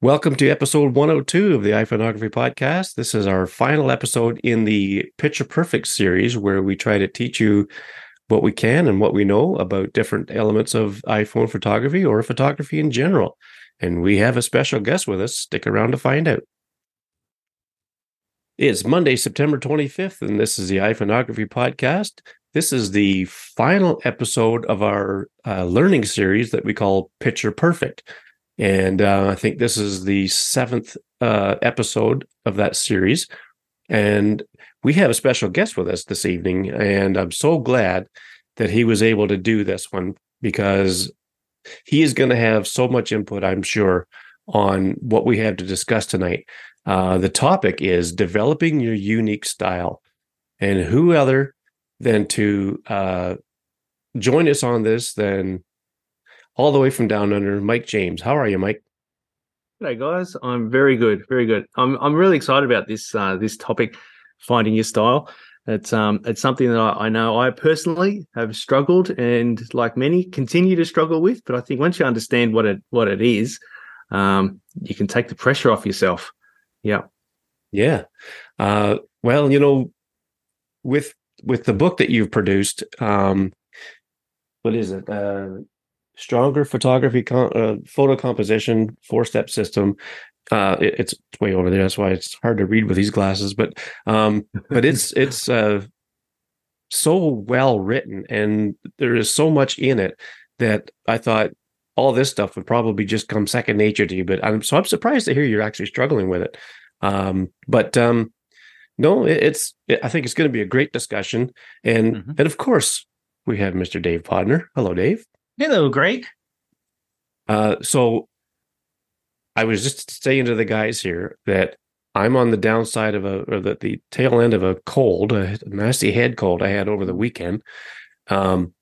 Welcome to episode 102 of the iPhoneography Podcast. This is our final episode in the Picture Perfect series where we try to teach you what we can and what we know about different elements of iPhone photography or photography in general. And we have a special guest with us. Stick around to find out. It's Monday, September 25th, and this is the iPhoneography Podcast. This is the final episode of our uh, learning series that we call Picture Perfect. And uh, I think this is the seventh uh, episode of that series. And we have a special guest with us this evening. And I'm so glad that he was able to do this one because he is going to have so much input, I'm sure, on what we have to discuss tonight. Uh, the topic is developing your unique style. And who other than to uh, join us on this than all the way from down under, Mike James. How are you, Mike? Hey guys, I'm very good, very good. I'm I'm really excited about this uh, this topic, finding your style. It's um it's something that I, I, know I personally have struggled and like many continue to struggle with. But I think once you understand what it what it is, um, you can take the pressure off yourself. Yeah, yeah. Uh, well, you know, with with the book that you've produced, um, what is it? Uh, stronger photography con- uh, photo composition four step system. Uh, it, it's way over there. That's why it's hard to read with these glasses. But um, but it's it's uh, so well written and there is so much in it that i thought all this stuff would probably just come second nature to you. But i'm so i'm surprised to hear you're actually struggling with it. Um, but um, no it, it's it, i think it's going to be a great discussion. And mm-hmm. and of course we have mr dave podner. Hello dave Hello, Greg. Uh, so I was just saying to the guys here that I'm on the downside of a, or the, the tail end of a cold, a nasty head cold I had over the weekend. Um,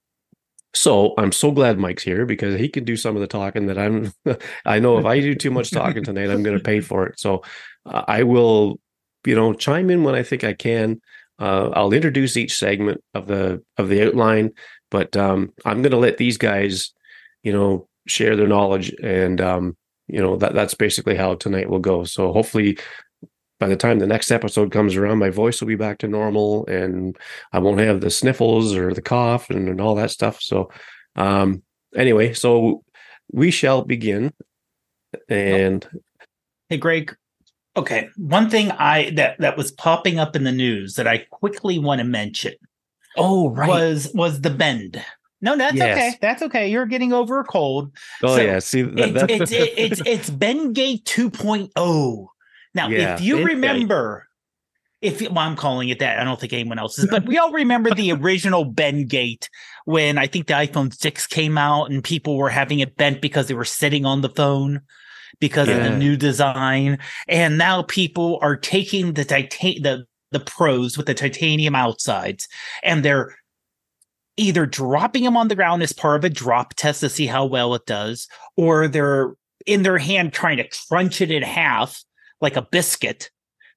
so I'm so glad Mike's here because he can do some of the talking that I'm. I know if I do too much talking tonight, I'm going to pay for it. So uh, I will, you know, chime in when I think I can. Uh, I'll introduce each segment of the of the outline, but um, I'm going to let these guys, you know, share their knowledge, and um, you know that that's basically how tonight will go. So hopefully, by the time the next episode comes around, my voice will be back to normal, and I won't have the sniffles or the cough and, and all that stuff. So um, anyway, so we shall begin. And hey, Greg, Okay, one thing I that that was popping up in the news that I quickly want to mention Oh, right. Was was the bend. No, that's yes. okay. That's okay. You're getting over a cold. Oh so yeah. See, that, it's, it's, it's it's Bendgate 2.0. Now, yeah, if you remember, if well, I'm calling it that, I don't think anyone else is, but we all remember the original Bendgate when I think the iPhone 6 came out and people were having it bent because they were sitting on the phone because yeah. of the new design. And now people are taking the titan the the pros with the titanium outsides and they're either dropping them on the ground as part of a drop test to see how well it does or they're in their hand trying to crunch it in half like a biscuit.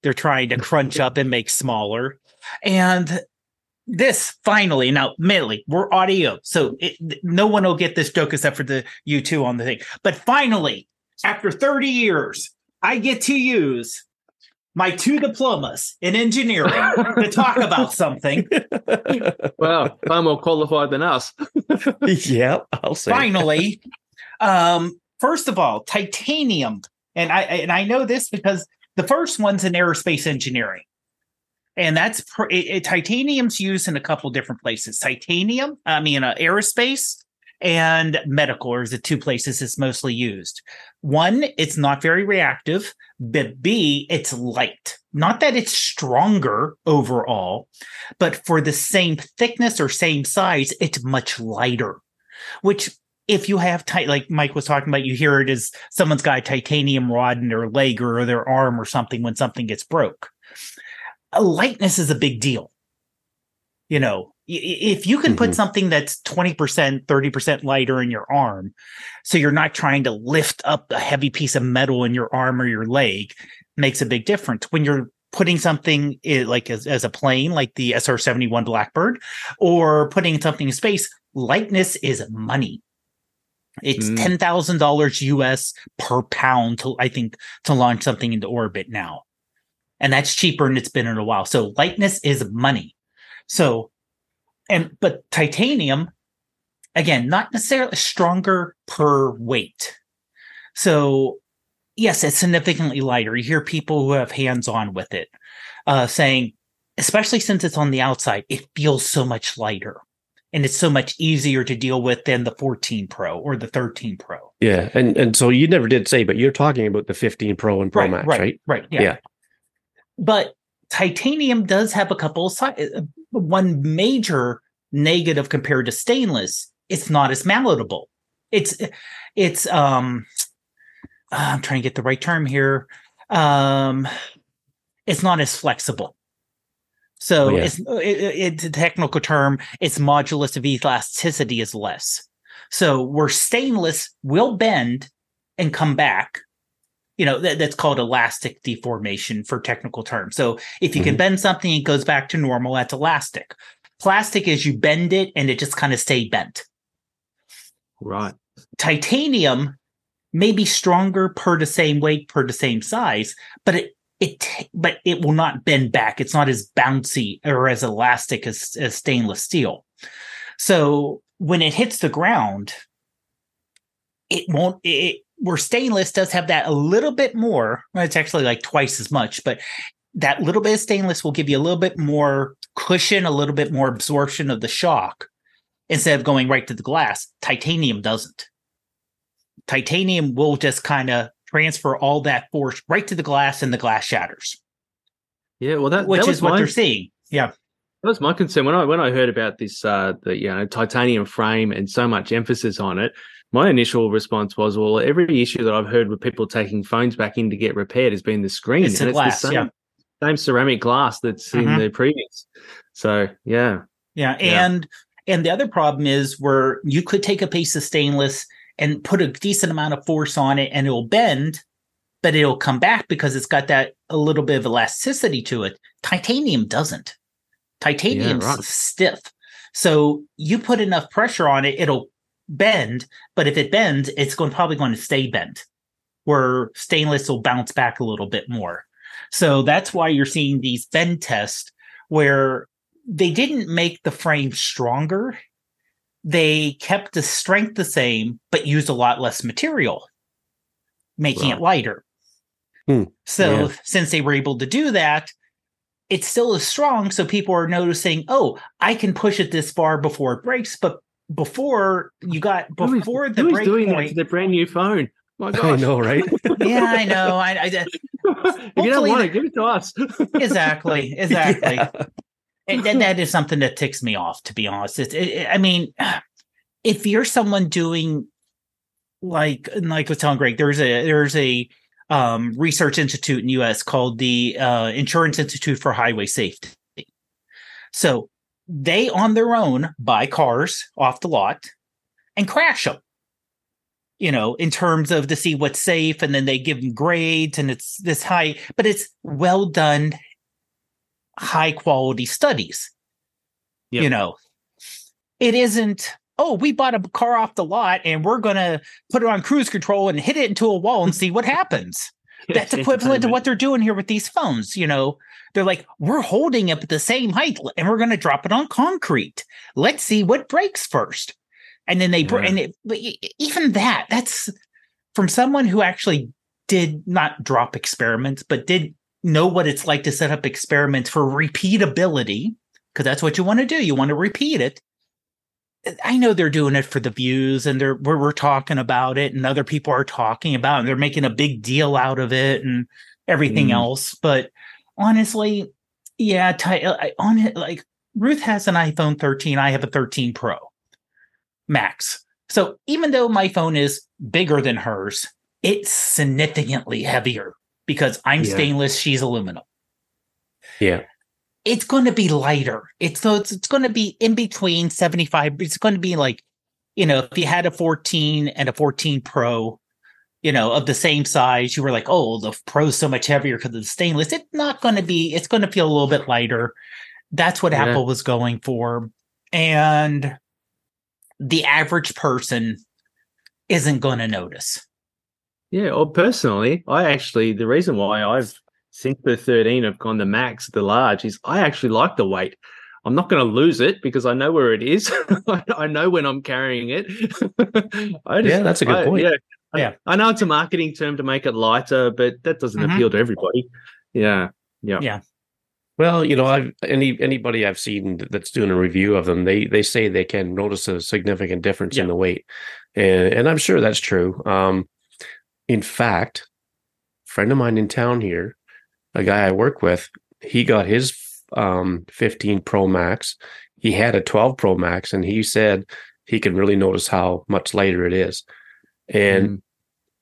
They're trying to crunch up and make smaller. And this finally now admittedly we're audio so it, no one will get this joke except for the you two on the thing. But finally after 30 years i get to use my two diplomas in engineering to talk about something. Wow, far more qualified than us. yeah, I'll say. Finally, um, first of all, titanium, and I and I know this because the first one's in aerospace engineering, and that's pr- it, it, titanium's used in a couple different places. Titanium, I mean, uh, aerospace and medical are the two places it's mostly used. One, it's not very reactive, but B, it's light. Not that it's stronger overall, but for the same thickness or same size, it's much lighter, which if you have tight, like Mike was talking about, you hear it as someone's got a titanium rod in their leg or their arm or something when something gets broke. Lightness is a big deal. You know, if you can mm-hmm. put something that's 20%, 30% lighter in your arm, so you're not trying to lift up a heavy piece of metal in your arm or your leg, makes a big difference. When you're putting something in, like as, as a plane, like the SR 71 Blackbird, or putting something in space, lightness is money. It's Mm. ten thousand dollars US per pound to I think to launch something into orbit now. And that's cheaper and it's been in a while. So lightness is money. So and but titanium, again, not necessarily stronger per weight. So yes, it's significantly lighter. You hear people who have hands-on with it uh saying, especially since it's on the outside, it feels so much lighter and it's so much easier to deal with than the 14 Pro or the 13 Pro. Yeah, and and so you never did say, but you're talking about the 15 Pro and Pro Max, right? right, right, yeah. Yeah. But titanium does have a couple of si- uh, one major negative compared to stainless. It's not as malleable. It's it's um I'm trying to get the right term here. Um it's not as flexible. So Oh, yeah. it's it, it- it's a technical term. Its modulus of elasticity is less. So where stainless will bend and come back, you know that, that's called elastic deformation for technical terms. So if you can Mhm. bend something, it goes back to normal. That's elastic. Plastic is you bend it and it just kind of stay bent. Right. Titanium may be stronger per the same weight per the same size, but it it but it will not bend back. It's not as bouncy or as elastic as, as stainless steel. So when it hits the ground, it won't it where stainless does have that a little bit more. It's actually like twice as much, but that little bit of stainless will give you a little bit more cushion, a little bit more absorption of the shock instead of going right to the glass. Titanium doesn't. Titanium will just kind of transfer all that force right to the glass and the glass shatters, Yeah. Well, that, which that was is what my, they're seeing. Yeah. That was my concern when I when I heard about this uh the you know titanium frame and so much emphasis on it. My initial response was, well, every issue that I've heard with people taking phones back in to get repaired has been the screen, It's and glass, it's the same yeah. same ceramic glass that's in Mhm. the previous. So yeah, Yeah, Yeah. and and the other problem is where you could take a piece of stainless and put a decent amount of force on it and it'll bend, but it'll come back because it's got that a little bit of elasticity to it. Titanium doesn't. Titanium's right. stiff. So you put enough pressure on it, it'll bend, but if it bends, it's going probably going to stay bent. Where stainless will bounce back a little bit more. So that's why you're seeing these bend tests where they didn't make the frame stronger. They kept the strength the same, but used a lot less material, making it lighter. Hmm. So Yeah. since they were able to do that, it still is strong. So people are noticing, oh, I can push it this far before it breaks. But before you got Who is- before the who is break doing that to their brand new phone? My I know, right? yeah, I know. I, I if you don't want the- it, give it to us. exactly, exactly. Yeah. and then that is something that ticks me off to be honest it's, it, it- i mean if you're someone doing like like I was telling greg there's a there's a um, research institute in us called the uh, insurance institute for highway safety so they on their own buy cars off the lot and crash them you know in terms of to see what's safe and then they give them grades and it's this high but it's well done high quality studies. Yep. You know, it isn't, oh, we bought a car off the lot and we're going to put it on cruise control and hit it into a wall and see what happens. That's equivalent to what they're doing here with these phones. You know, they're like, we're holding it at the same height and we're going to drop it on concrete. Let's see what breaks first. And then they, br- Yeah. and it, but even that, that's from someone who actually did not drop experiments, but did know what it's like to set up experiments for repeatability, because that's what you want to do. You want to repeat it. I know they're doing it for the views and they're we're, we're talking about it and other people are talking about it and they're making a big deal out of it and everything Mm. else. But honestly, yeah, I, on it, like Ruth has an iPhone 13. I have a 13 Pro Max. So even though my phone is bigger than hers, it's significantly heavier because I'm Yeah. stainless, she's aluminum. Yeah. It's going to be lighter. It's so it's, it's going to be in between 75. It's going to be like, you know, if you had a 14 and a 14 Pro, you know, of the same size, you were like, oh, the Pro's so much heavier because of the stainless. It's not going to be, it's going to feel a little bit lighter. That's what Yeah. Apple was going for. And the average person isn't going to notice. Yeah, or personally, I actually the reason why I've since the 13 have gone the max, the large is I actually like the weight. I'm not going to lose it because I know where it is. I know when I'm carrying it. just, yeah, that's a good I, point. Yeah, yeah. I, I, know it's a marketing term to make it lighter, but that doesn't mm-hmm. appeal to everybody. Yeah, yeah, yeah. Well, you know, I've any anybody I've seen that's doing a review of them, they they say they can notice a significant difference yeah. in the weight, and and I'm sure that's true. Um, in fact, a friend of mine in town here, a guy I work with, he got his um 15 Pro Max. He had a 12 Pro Max, and he said he can really notice how much lighter it is. And mm.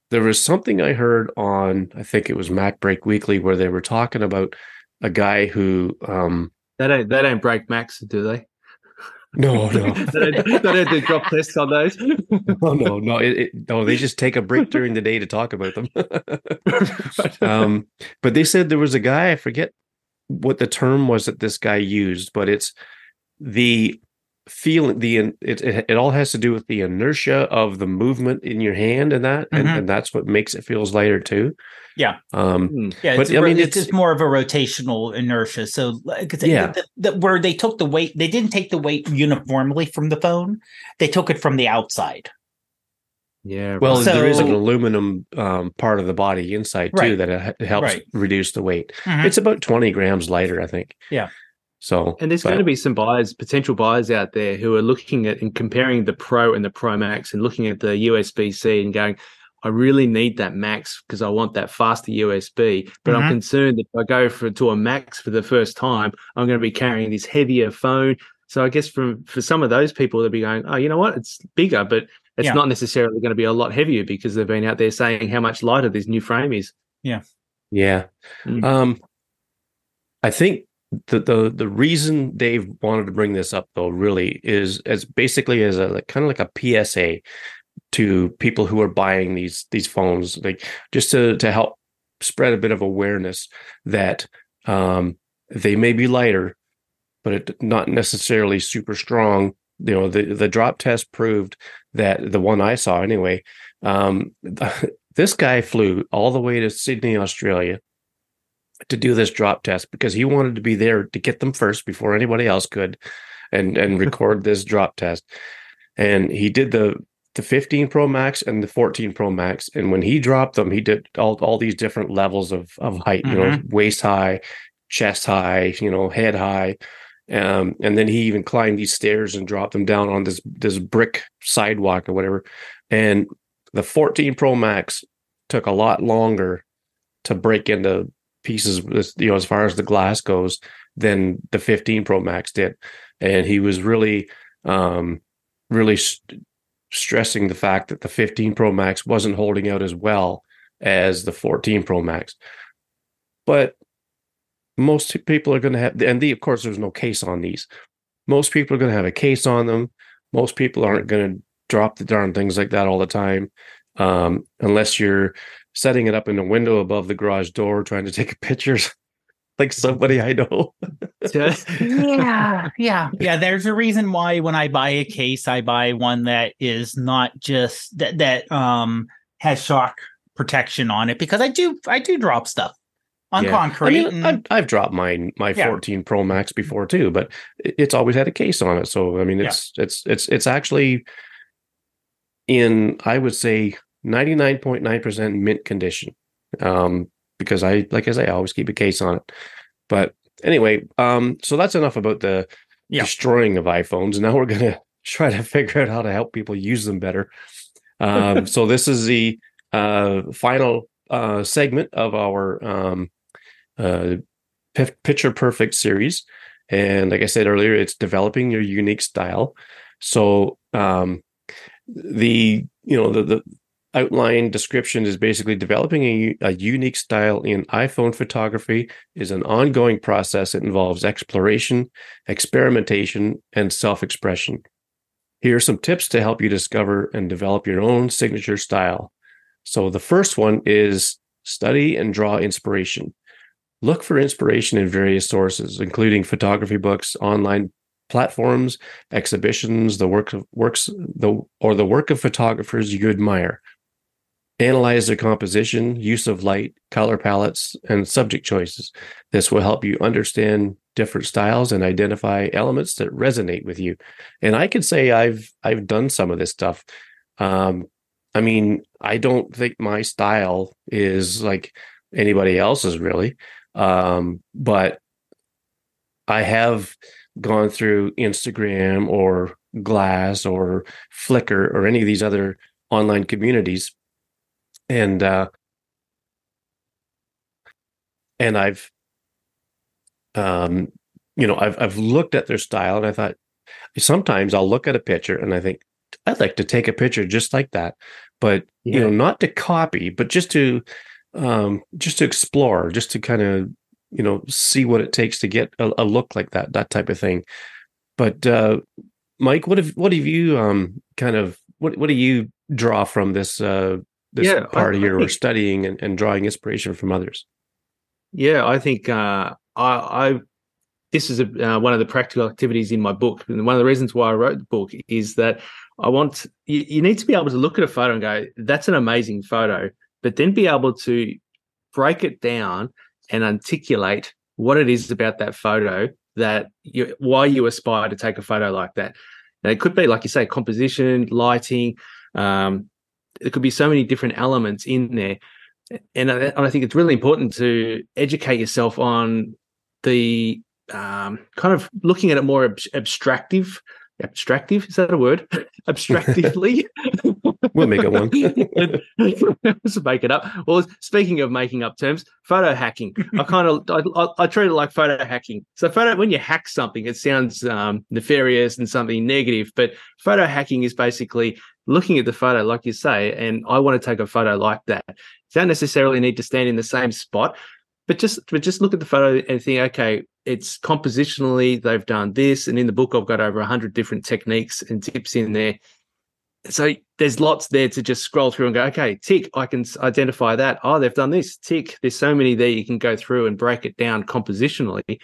there was something I heard on, I think it was MacBreak Weekly, where they were talking about a guy who um that ain't that ain't break max, do they? No, no. they, don't, they don't drop tests on those. no, no, no. It, it, no, they just take a break during the day to talk about them. um, but they said there was a guy, I forget what the term was that this guy used, but it's the feeling the it, it, it all has to do with the inertia of the movement in your hand and that mm-hmm. and, and, that's what makes it feels lighter too yeah um hmm. yeah but i mean it's, it's, just more of a rotational inertia so yeah the, the, the, where they took the weight they didn't take the weight uniformly from the phone they took it from the outside yeah well so, there is an aluminum um, part of the body inside too right. that it helps right. reduce the weight mm-hmm. it's about 20 grams lighter i think yeah so, and there's but, going to be some buyers, potential buyers out there who are looking at and comparing the Pro and the Pro Max and looking at the USB C and going, I really need that Max because I want that faster USB. But mm-hmm. I'm concerned that if I go for to a Max for the first time, I'm going to be carrying this heavier phone. So I guess from for some of those people, they'll be going, oh, you know what? It's bigger, but it's yeah. not necessarily going to be a lot heavier because they've been out there saying how much lighter this new frame is. Yeah. Yeah. Mm. Um, I think the the the reason Dave wanted to bring this up though really is as basically as a like, kind of like a PSA to people who are buying these these phones like just to to help spread a bit of awareness that um they may be lighter but it not necessarily super strong. You know the the drop test proved that the one I saw anyway um this guy flew all the way to Sydney Australia to do this drop test because he wanted to be there to get them first before anybody else could and and record this drop test and he did the the 15 pro max and the 14 pro max and when he dropped them he did all, all these different levels of of height mm-hmm. you know mm-hmm. waist high chest high you know head high um, and then he even climbed these stairs and dropped them down on this this brick sidewalk or whatever and the 14 pro max took a lot longer to break into pieces, you know, as far as the glass goes, than the 15 Pro Max did, and he was really, um, really st- stressing the fact that the 15 Pro Max wasn't holding out as well as the 14 Pro Max. But most people are going to have, and the, of course, there's no case on these. Most people are going to have a case on them. Most people aren't going to drop the darn things like that all the time, um, unless you're setting it up in a window above the garage door, trying to take pictures like somebody I know. yeah, yeah, yeah. There's a reason why when I buy a case, I buy one that is not just that that um has shock protection on it because I do I do drop stuff on yeah. concrete. I mean, I've, I've, dropped my my yeah. 14 Pro Max before too, but it's always had a case on it. So I mean, it's yeah. it's it's it's actually in I would say 99.9% mint condition. Um, because I, like I say, I always keep a case on it. But anyway, um, so that's enough about the yeah. destroying of iPhones. Now we're going to try to figure out how to help people use them better. Um, so this is the uh, final uh, segment of our um, uh, P- Picture Perfect series. And like I said earlier, it's developing your unique style. So um, the you know the the outline description is basically developing a, a, unique style in iPhone photography is an ongoing process that involves exploration, experimentation, and self-expression. Here are some tips to help you discover and develop your own signature style. So the first one is study and draw inspiration. Look for inspiration in various sources, including photography books, online platforms, exhibitions, the work of works the or the work of photographers you admire. Analyze their composition, use of light, color palettes, and subject choices. This will help you understand different styles and identify elements that resonate with you. And I could say I've I've done some of this stuff. Um, I mean, I don't think my style is like anybody else's really, um, but I have gone through Instagram or Glass or Flickr or any of these other online communities and uh and I've um you know I've I've looked at their style and I thought sometimes I'll look at a picture and I think I'd like to take a picture just like that but yeah. you know not to copy but just to um just to explore just to kind of you know see what it takes to get a, a look like that that type of thing but uh Mike what have what have you um kind of what what do you draw from this uh this yeah, part I, of your think, studying and, and, drawing inspiration from others? Yeah, I think uh, I, I, this is a, uh, one of the practical activities in my book, and one of the reasons why I wrote the book is that I want you, you need to be able to look at a photo and go, "That's an amazing photo," but then be able to break it down and articulate what it is about that photo that you, why you aspire to take a photo like that. And it could be, like you say, composition, lighting, um, there could be so many different elements in there. And I, and I, think it's really important to educate yourself on the um, kind of looking at it more ab- abstractive abstractive is that a word? Abstractively? We'll make it one. Let's make it up. Well speaking of making up terms photo hacking. I kind of I, I, treat it like photo hacking. So photo when you hack something it sounds um, nefarious and something negative but photo hacking is basically looking at the photo, like you say, and I want to take a photo like that. You don't necessarily need to stand in the same spot, but just but just look at the photo and think, okay, it's compositionally they've done this, and in the book I've got over hundred different techniques and tips in there. So there's lots there to just scroll through and go, okay, tick, I can identify that. Oh, they've done this. Tick. There's so many there you can go through and break it down compositionally,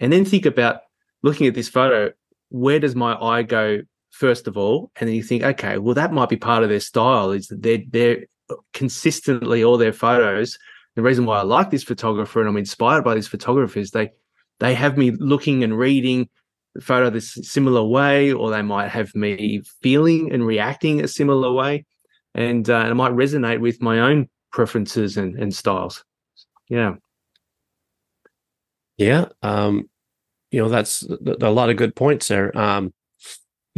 and then think about looking at this photo. Where does my eye go first of all, and then you think, okay, well, that might be part of their style is that they're they're consistently all their photos. The reason why I like this photographer and I'm inspired by this photographer is they they have me looking and reading the photo this similar way, or they might have me feeling and reacting a similar way, and, uh, and it might resonate with my own preferences and, and styles. Yeah. Yeah. Um, you know, that's a lot of good points there. Um,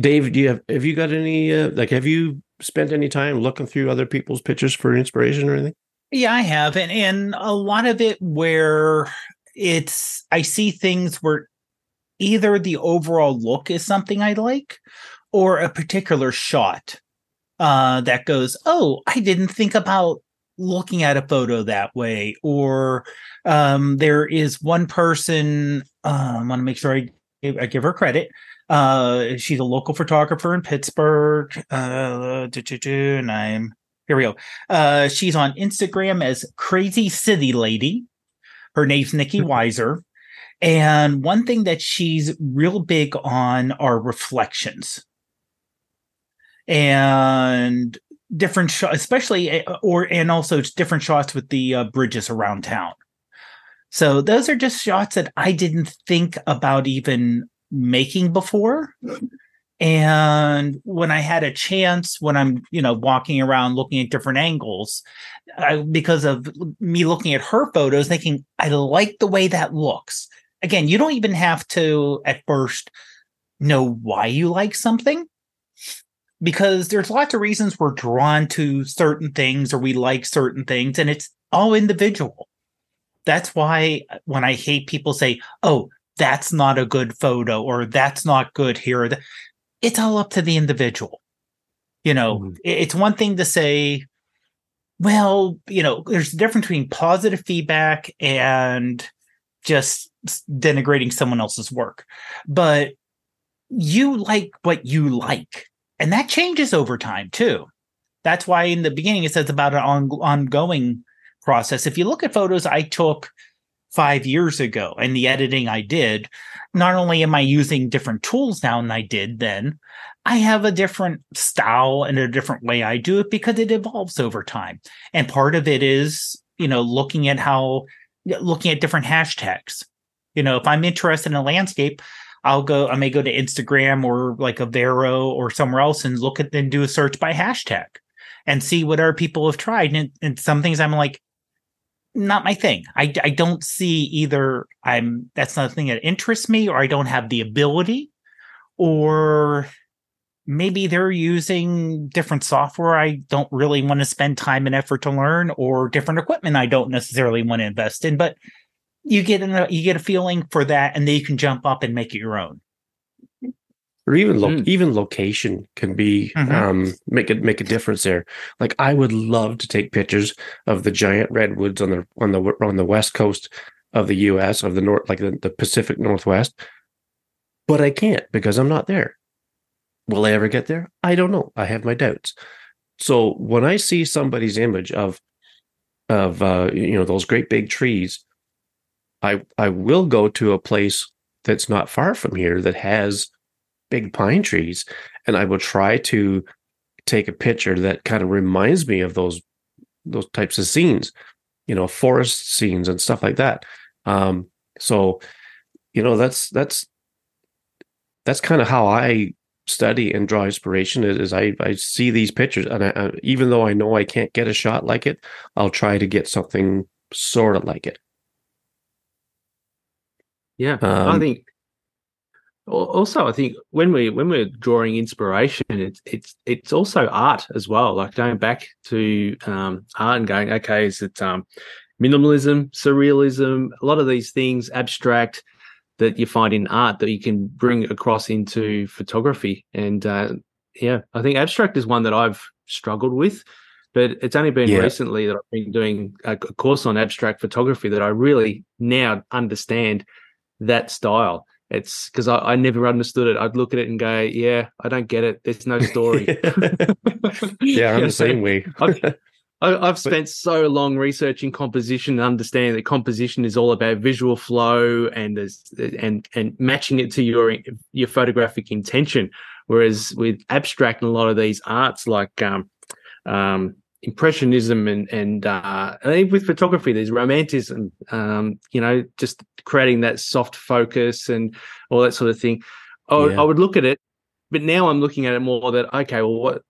Dave, do you have have you got any uh, like have you spent any time looking through other people's pictures for inspiration or anything? Yeah, I have, and and a lot of it where it's I see things where either the overall look is something I like, or a particular shot uh, that goes, oh, I didn't think about looking at a photo that way, or um, there is one person. Uh, I want to make sure I, I give her credit uh, she's a local photographer in Pittsburgh. Uh, and I'm here we go. Uh, she's on Instagram as Crazy City Lady. Her name's Nikki Weiser. And one thing that she's real big on are reflections and different shots, especially eh, or and also different shots with the uh, bridges around town. So those are just shots that I didn't think about even making before. And when I had a chance, when I'm, you know, walking around looking at different angles, I, because of me looking at her photos, thinking, I like the way that looks. Again, you don't even have to at first know why you like something because there's lots of reasons we're drawn to certain things or we like certain things, and it's all individual. That's why uh, when I hate people say, oh, that's not a good photo or that's not good here. It's all up to the individual. You know, mm-hmm. it's one thing to say, well, you know, there's a difference between positive feedback and just denigrating someone else's work. But you like what you like. And that changes over time too. That's why in the beginning it says about an on- ongoing process. If you look at photos I took five years ago and the editing I did, not only am I using different tools now than I did then, I have a different style and a different way I do it because it evolves over time. And part of it is, you know, looking at how, looking at different hashtags. You know, if I'm interested in a landscape, I'll go, I may go to Instagram or like a Vero or somewhere else and look at and do a search by hashtag and see what other people have tried. And, and some things I'm like, not my thing. I, I don't see either I'm that's not a thing that interests me or I don't have the ability or maybe they're using different software I don't really want to spend time and effort to learn or different equipment I don't necessarily want to invest in but you get a you get a feeling for that and then you can jump up and make it your own or even lo- mm. even location can be mm-hmm. um, make it make a difference there. Like I would love to take pictures of the giant redwoods on the on the on the west coast of the U.S. of the north, like the, the Pacific Northwest, but I can't because I'm not there. Will I ever get there? I don't know. I have my doubts. So when I see somebody's image of of uh, you know those great big trees, I I will go to a place that's not far from here that has big pine trees and I will try to take a picture that kind of reminds me of those those types of scenes, you know, forest scenes and stuff like that. Um, so, you know, that's that's that's kind of how I study and draw inspiration. Is, is I I see these pictures, and I, I, even though I know I can't get a shot like it, I'll try to get something sort of like it. Yeah, um, I think also i think when we when we're drawing inspiration it's it's it's also art as well like going back to um, art and going okay is it um, minimalism surrealism? A lot of these things abstract that you find in art that you can bring across into photography. And uh, yeah i think abstract is one that i've struggled with but it's only been yeah. recently that i've been doing a course on abstract photography that i really now understand that style it's because I, I, never understood it. I'd look at it and go, "Yeah, I don't get it. There's no story." yeah, I'm the same way. I've, I've spent so long researching composition and understanding that composition is all about visual flow and and and matching it to your your photographic intention. Whereas with abstract and a lot of these arts, like um, um, impressionism and and uh, with photography there's romanticism um, you know just creating that soft focus and all that sort of thing oh yeah. i would look at it but now i'm looking at it more that okay well what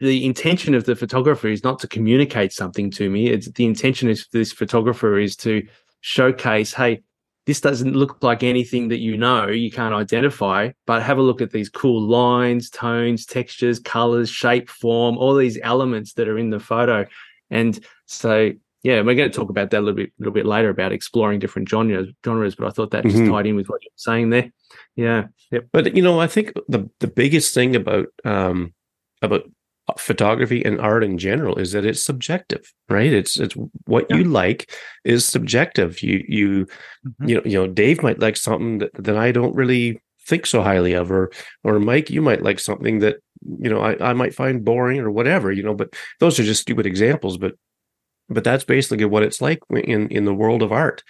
the intention of the photographer is not to communicate something to me it's the intention of this photographer is to showcase hey this doesn't look like anything that you know you can't identify but have a look at these cool lines tones textures colors shape form all these elements that are in the photo and so yeah we're going to talk about that a little bit little bit later about exploring different genres genres but i thought that just mm-hmm. tied in with what you're saying there yeah yep. but you know i think the the biggest thing about um about photography and art in general is that it's subjective right it's it's what yeah. you like is subjective you you mm-hmm. you know you know dave might like something that, that i don't really think so highly of or or mike you might like something that you know I, I might find boring or whatever you know but those are just stupid examples but but that's basically what it's like in in the world of art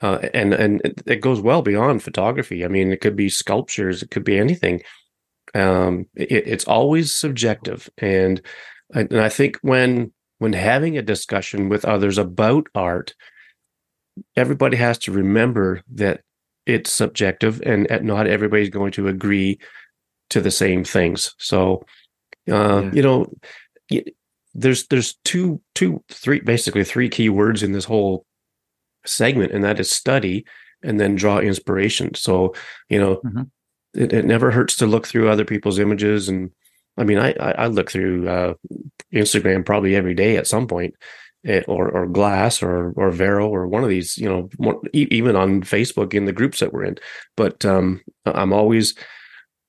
uh, and and it goes well beyond photography i mean it could be sculptures it could be anything um, it, it's always subjective, and and I think when when having a discussion with others about art, everybody has to remember that it's subjective, and not everybody's going to agree to the same things. So, uh, yeah. you know, there's there's two two three basically three key words in this whole segment, and that is study and then draw inspiration. So, you know, mm-hmm it, it never hurts to look through other people's images and I mean, I I look through uh, Instagram probably every day at some point, eh, or or Glass or or Vero or one of these, you know, more, even on Facebook in the groups that we're in. But um, I'm always,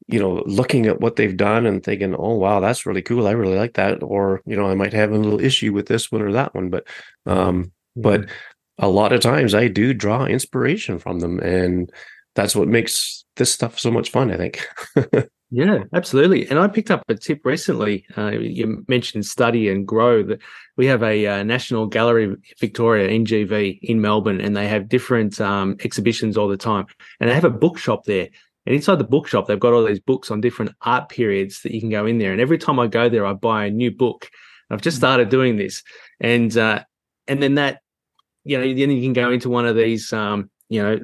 you know, looking at what they've done and thinking, oh wow, that's really cool. I really like that. Or you know, I might have a little issue with this one or that one. But um, yeah. but a lot of times I do draw inspiration from them, and that's what makes this stuff so much fun. I think. Yeah, absolutely. And I picked up a tip recently. Uh, you mentioned study and grow. That we have a uh, National Gallery Victoria (NGV) in Melbourne, and they have different um, exhibitions all the time. And they have a bookshop there. And inside the bookshop, they've got all these books on different art periods that you can go in there. And every time I go there, I buy a new book. I've just started doing this, and uh, and then that, you know, then you can go into one of these, um, you know,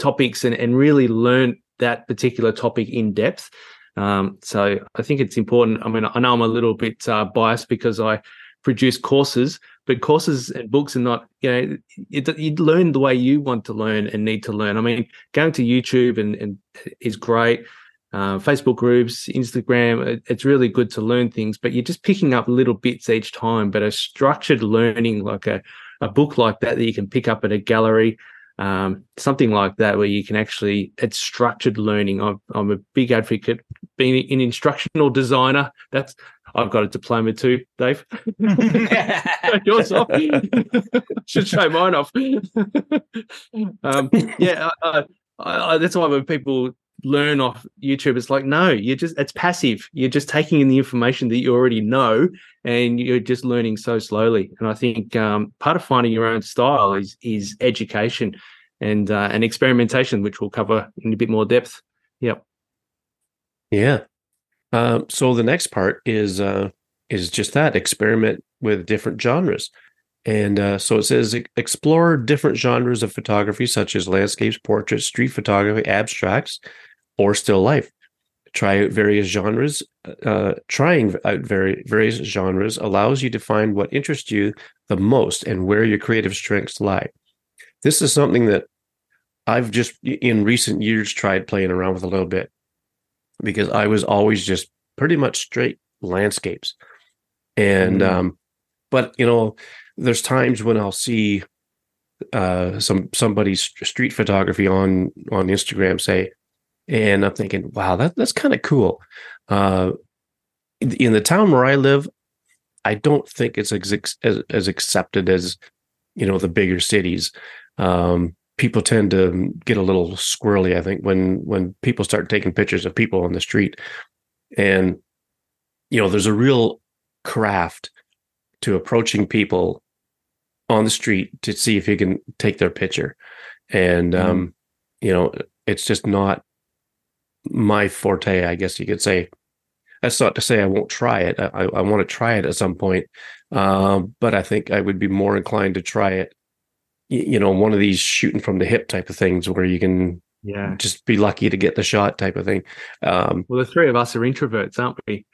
topics and and really learn that particular topic in depth. Um, so I think it's important. I mean, I know I'm a little bit uh, biased because I produce courses, but courses and books are not, you know, you, learn the way you want to learn and need to learn. I mean, going to YouTube and, and is great. Uh, Facebook groups, Instagram, it, it's really good to learn things, but you're just picking up little bits each time. But a structured learning, like a, a book like that, that you can pick up at a gallery, um, something like that where you can actually it's structured learning. I'm, I'm a big advocate being an instructional designer. That's i've got a diploma too dave. Yours off. Should show mine off. Um, yeah I, I, that's why when people learn off youtube it's like no you're just it's passive you're just taking in the information that you already know and you're just learning so slowly. And I think um, part of finding your own style is is education and uh, and experimentation, which we'll cover in a bit more depth. Yep. Yeah. Um, so the next part is uh, is just that experiment with different genres. And uh, so it says explore different genres of photography, such as landscapes, portraits, street photography, abstracts, or still life try out various genres. Uh, trying out very, various genres allows you to find what interests you the most and where your creative strengths lie. This is something that I've just in recent years tried playing around with a little bit because I was always just pretty much straight landscapes. And, mm um, but you know, there's times when I'll see uh, some somebody's street photography on on Instagram say, and I'm thinking, wow, that that's kind of cool. Uh, in the town where I live, I don't think it's as, as, as accepted as you know the bigger cities. Um, people tend to get a little squirrely. I think when when people start taking pictures of people on the street, and you know, there's a real craft to approaching people on the street to see if you can take their picture, and mm-hmm. um, you know, it's just not my forte, I guess you could say. That's not to say I won't try it. I, I want to try it at some point, um, but I think I would be more inclined to try it. You know, one of these shooting from the hip type of things where you can, yeah, just be lucky to get the shot type of thing. Um, well, the three of us are introverts, aren't we?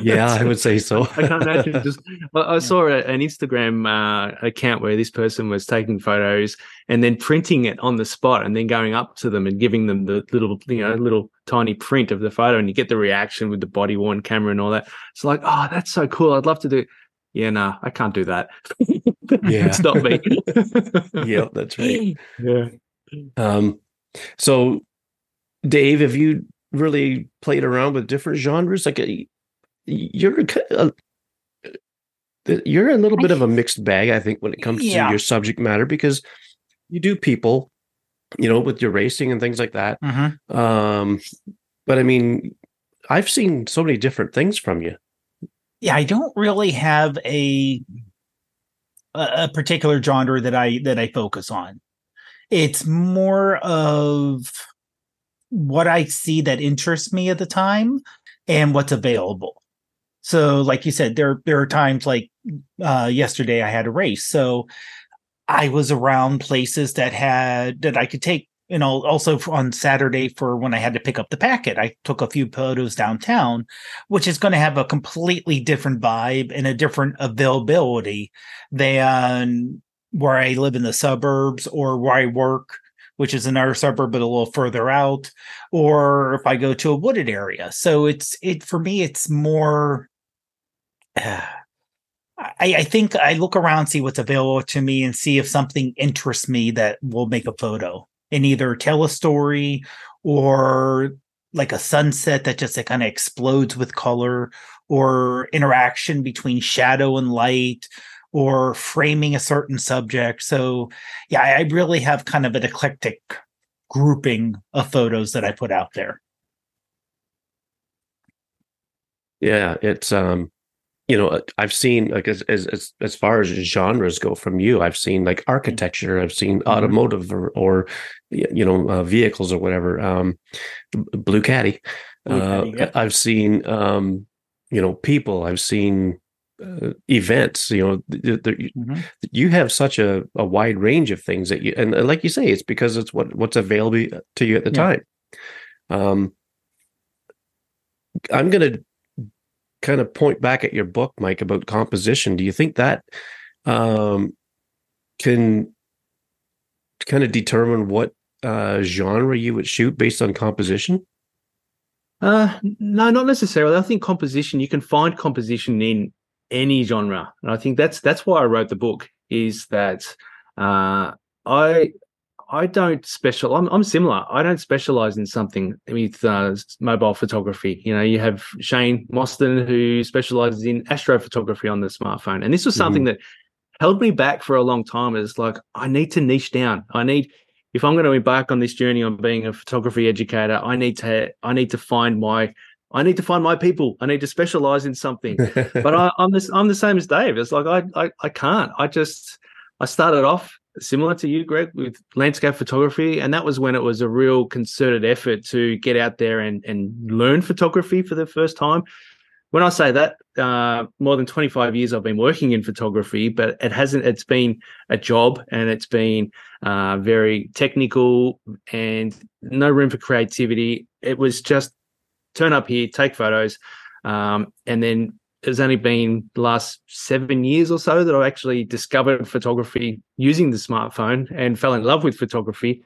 Yeah, I would say so. I can't imagine just. I saw an Instagram uh, account where this person was taking photos and then printing it on the spot, and then going up to them and giving them the little, you know, little tiny print of the photo, and you get the reaction with the body worn camera and all that. It's like, oh, that's so cool. I'd love to do. Yeah, no, I can't do that. yeah, it's not me. yeah, that's right. Yeah. Um. So, Dave, have you really played around with different genres? Like, you're a, you're a little bit of a mixed bag, I think, when it comes yeah. to your subject matter because you do people, you know, with your racing and things like that. Mm-hmm. Um, but I mean, I've seen so many different things from you. Yeah, I don't really have a a particular genre that I that I focus on. It's more of what I see that interests me at the time and what's available. So, like you said, there there are times like uh, yesterday I had a race, so I was around places that had that I could take. You know, also on Saturday for when I had to pick up the packet, I took a few photos downtown, which is going to have a completely different vibe and a different availability than where I live in the suburbs or where I work which is another suburb but a little further out, or if I go to a wooded area. So it's it for me, it's more I, I, think I look around, see what's available to me, and see if something interests me that will make a photo and either tell a story or like a sunset that just kind of explodes with color or interaction between shadow and light or framing a certain subject. So, yeah, I really have kind of an eclectic grouping of photos that I put out there. Yeah, it's um, you know, I've seen like as as as far as genres go from you, I've seen like architecture, I've seen mm-hmm. automotive or, or you know uh, vehicles or whatever. Um, Blue Caddy. Blue Caddy uh, yeah. I've seen um, you know, people. I've seen uh, events you know the, the, mm-hmm. you have such a, a wide range of things that you and like you say it's because it's what what's available to you at the yeah. time um i'm going to kind of point back at your book mike about composition do you think that um can kind of determine what uh genre you would shoot based on composition uh no not necessarily i think composition you can find composition in any genre. And I think that's that's why I wrote the book. Is that uh, I I don't special. I'm, I'm similar. I don't specialize in something with uh, mobile photography. You know, you have Shayne Mostyn who specializes in astrophotography on the smartphone, and this was something mm-hmm. that held me back for a long time. It's like I need to niche down. I need if I'm going to embark on this journey on being a photography educator, I need to I need to find my I need to find my people. I need to specialize in something. but I, am the I'm the same as Dave. It's like I, I I can't. I just I started off similar to you, Greg, with landscape photography, and that was when it was a real concerted effort to get out there and and learn photography for the first time. When I say that, uh, more than 25 years I've been working in photography, but it hasn't. It's been a job, and it's been uh, very technical and no room for creativity. It was just turn up here, take photos, um, and then it's only been the last seven years or so that I actually discovered photography using the smartphone and fell in love with photography.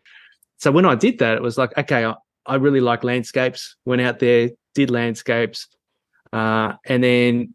So when I did that, it was like, okay, I, I really like landscapes. Went out there, did landscapes, uh, and then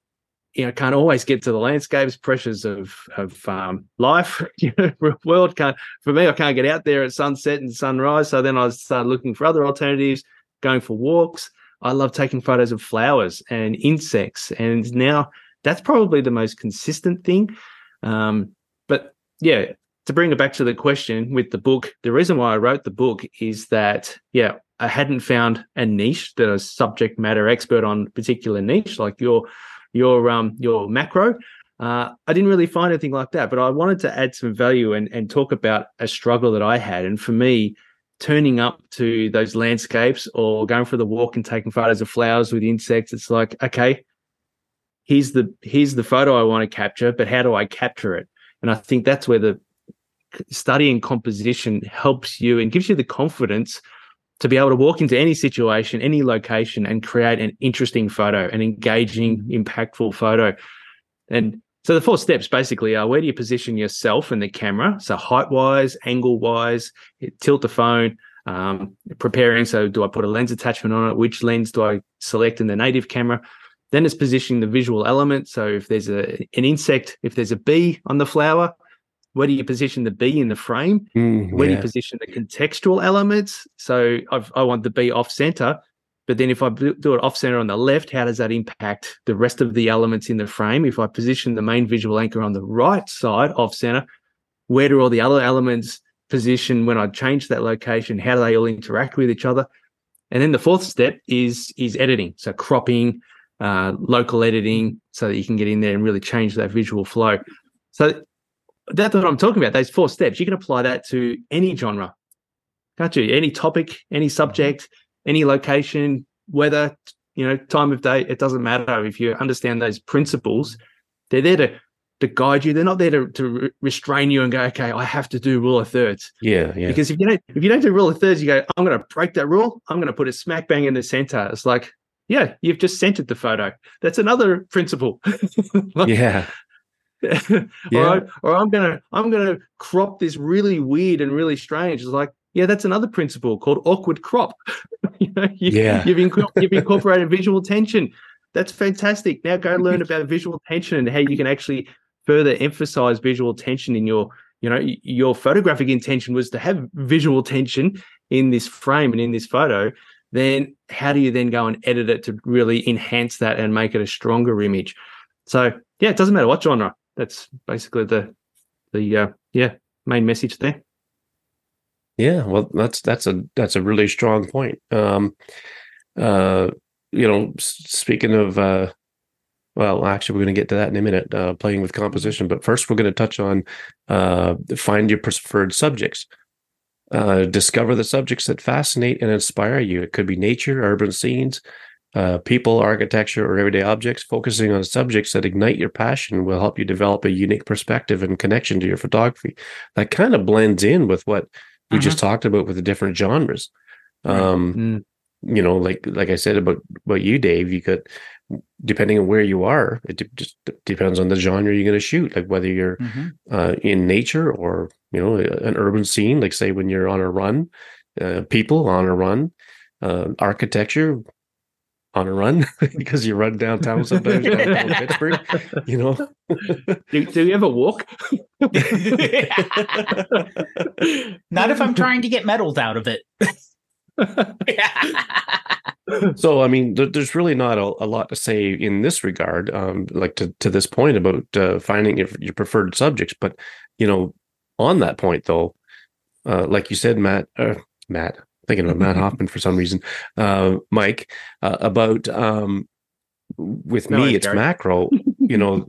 you know can't always get to the landscapes pressures of of um, life you know world can't for me i can't get out there at sunset and sunrise so then i started looking for other alternatives going for walks I love taking photos of flowers and insects, and now that's probably the most consistent thing. Um, but yeah, to bring it back to the question with the book, the reason why I wrote the book is that yeah, I hadn't found a niche that a subject matter expert on particular niche like your your um your macro. Uh, I didn't really find anything like that, but I wanted to add some value and, and talk about a struggle that I had. And for me, turning up to those landscapes or going for the walk and taking photos of flowers with insects it's like okay here's the here's the photo i want to capture but how do i capture it? And i think that's where the studying composition helps you and gives you the confidence to be able to walk into any situation any location and create an interesting photo an engaging impactful photo. And so the four steps basically are where do you position yourself in the camera? So height wise, angle wise, tilt the phone, um, preparing. So do I put a lens attachment on it? Which lens do I select in the native camera? Then it's positioning the visual element. So if there's a an insect, if there's a bee on the flower, where do you position the bee in the frame? Mm, where yeah. do you position the contextual elements? So I've, i want the bee off center. But then if I do it off center on the left, how does that impact the rest of the elements in the frame? If I position the main visual anchor on the right side off center, where do all the other elements position when I change that location? How do they all interact with each other? And then the fourth step is is editing. So cropping, uh, local editing, so that you can get in there and really change that visual flow. So that's what I'm talking about. Those four steps. You can apply that to any genre, can't you? Any topic, any subject any location, weather, you know, time of day, it doesn't matter. If you understand those principles, they're there to to guide you. They're not there to, to restrain you and go, okay, I have to do rule of thirds. Yeah, yeah. Because if you don't if you don't do rule of thirds, you go, I'm going to break that rule. I'm going to put a smack bang in the center. It's like, yeah, you've just centered the photo. That's another principle. yeah. yeah. or, or I'm gonna I'm gonna crop this really weird and really strange. It's like yeah, that's another principle called awkward crop. you know, you, yeah, you've, inc- you've incorporated visual tension. That's fantastic. Now go learn about visual tension and how you can actually further emphasize visual tension in your you know your photographic intention was to have visual tension in this frame and in this photo then how do you then go and edit it to really enhance that and make it a stronger image so yeah it doesn't matter what genre that's basically the the uh, yeah main message there yeah, well, that's that's a that's a really strong point. Um, uh, you know, speaking of, uh, well, actually, we're going to get to that in a minute, uh, playing with composition. But first, we're going to touch on uh, find your preferred subjects. Uh, discover the subjects that fascinate and inspire you. It could be nature, urban scenes, uh, people, architecture, or everyday objects. Focusing on subjects that ignite your passion will help you develop a unique perspective and connection to your photography. That kind of blends in with what we mm-hmm. just talked about with the different genres. Um, mm you know, like like I said about about you, Dave, you could depending on where you are, it just depends on the genre you're going to shoot. Like whether you're mm-hmm. uh, in nature or you know an urban scene, like say when you're on a run, uh, people on a run, uh, architecture on a run because you run downtown sometimes downtown Pittsburgh. You know, do, do you ever walk? Not if I'm trying to get medals out of it. so i mean th- there's really not a, a, lot to say in this regard um, like to, to this point about uh, finding your, your, preferred subjects but you know on that point though uh, like you said matt uh, matt thinking about matt hoffman for some reason uh, mike uh, about um, with no, me it's macro you know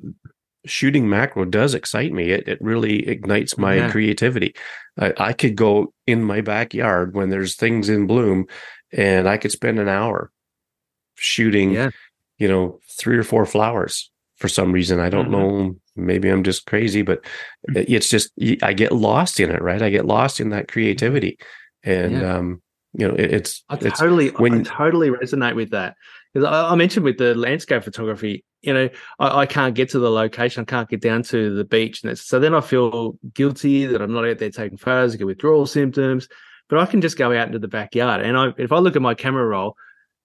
shooting macro does excite me. It it really ignites my yeah. creativity. I, I could go in my backyard when there's things in bloom, and I could spend an hour shooting, yeah. you know, three or four flowers for some reason. I don't mm-hmm. know. Maybe I'm just crazy, but mm. it's just I get lost in it. Right? I get lost in that creativity, and yeah. um, you know, it, it's I it's totally when, I totally resonate with that because I, I, mentioned with the landscape photography, you know, I, I, can't get to the location, I can't get down to the beach, and so then I feel guilty that I'm not out there taking photos, I get withdrawal symptoms. But I can just go out into the backyard, and I, if I look at my camera roll,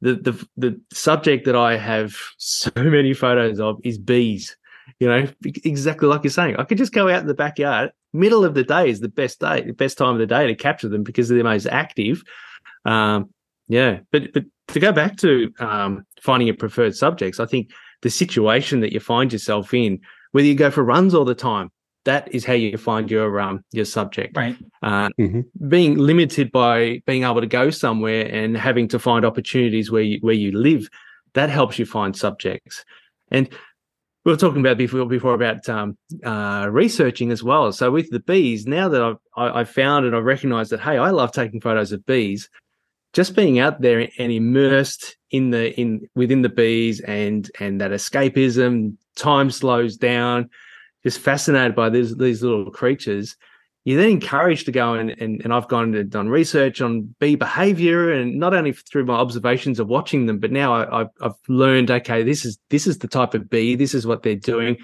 the the the subject that I have so many photos of is bees. You know, exactly like you're saying. I could just go out in the backyard. Middle of the day is the best day, the best time of the day to capture them because they're most active. Um, yeah, but but to go back to um, finding your preferred subjects, I think the situation that you find yourself in, whether you go for runs all the time, that is how you find your um your subject. Right. Uh, mm-hmm. Being limited by being able to go somewhere and having to find opportunities where you where you live, that helps you find subjects. And we were talking about before before about um, uh, researching as well. So with the bees, now that I've I, have found and I've recognised that hey, I love taking photos of bees just being out there and immersed in the in within the bees and and that escapism time slows down just fascinated by these these little creatures you're then encouraged to go and, and and I've gone and done research on bee behavior and not only through my observations of watching them but now I, have I've learned okay this is this is the type of bee this is what they're doing.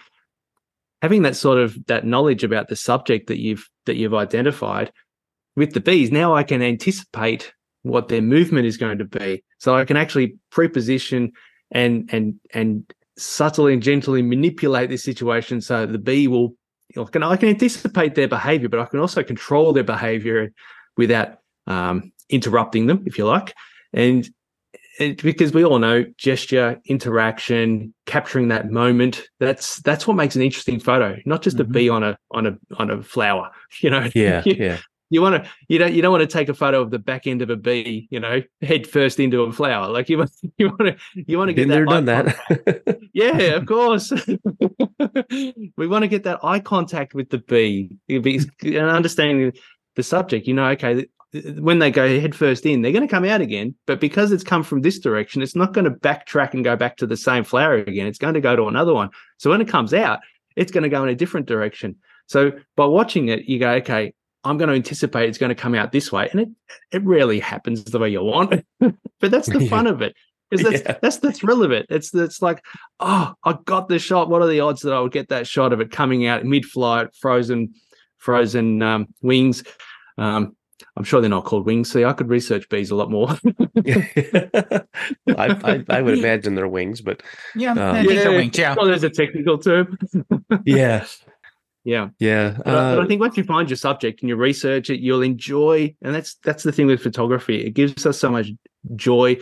Having that sort of that knowledge about the subject that you've that you've identified with the bees now I can anticipate what their movement is going to be. So I can actually preposition and and and subtly and gently manipulate this situation so the bee will I can, I can anticipate their behavior, but I can also control their behavior without um, interrupting them, if you like. And because we all know gesture, interaction, capturing that moment. That's that's what makes an interesting photo, not just mm-hmm. a bee on a on a on a flower. You know, yeah, yeah you want to you don't you don't want to take a photo of the back end of a bee you know head first into a flower. Like you want you want to you want to get Been that there, done that. yeah of course. We want to get that eye contact with the bee. And understanding the subject you know okay when they go head first in they're going to come out again but because it's come from this direction it's not going to backtrack and go back to the same flower again. It's going to go to another one. So when it comes out it's going to go in a different direction. So by watching it you go okay I'm going to anticipate it's going to come out this way. And it, it rarely happens the way you want, but that's the fun of it. Is that's yeah. that's the thrill of it. It's it's like, oh, I got the shot. What are the odds that I would get that shot of it coming out mid-flight, frozen, frozen um, wings? Um, I'm sure they're not called wings. See, I could research bees a lot more. I, I, I, would imagine they're wings, but yeah, um, yeah, they're wings. Yeah, well, there's a technical term. yeah, yeah, yeah. But, uh, but, I think once you find your subject and you research it, you'll enjoy, and that's that's the thing with photography. It gives us so much joy,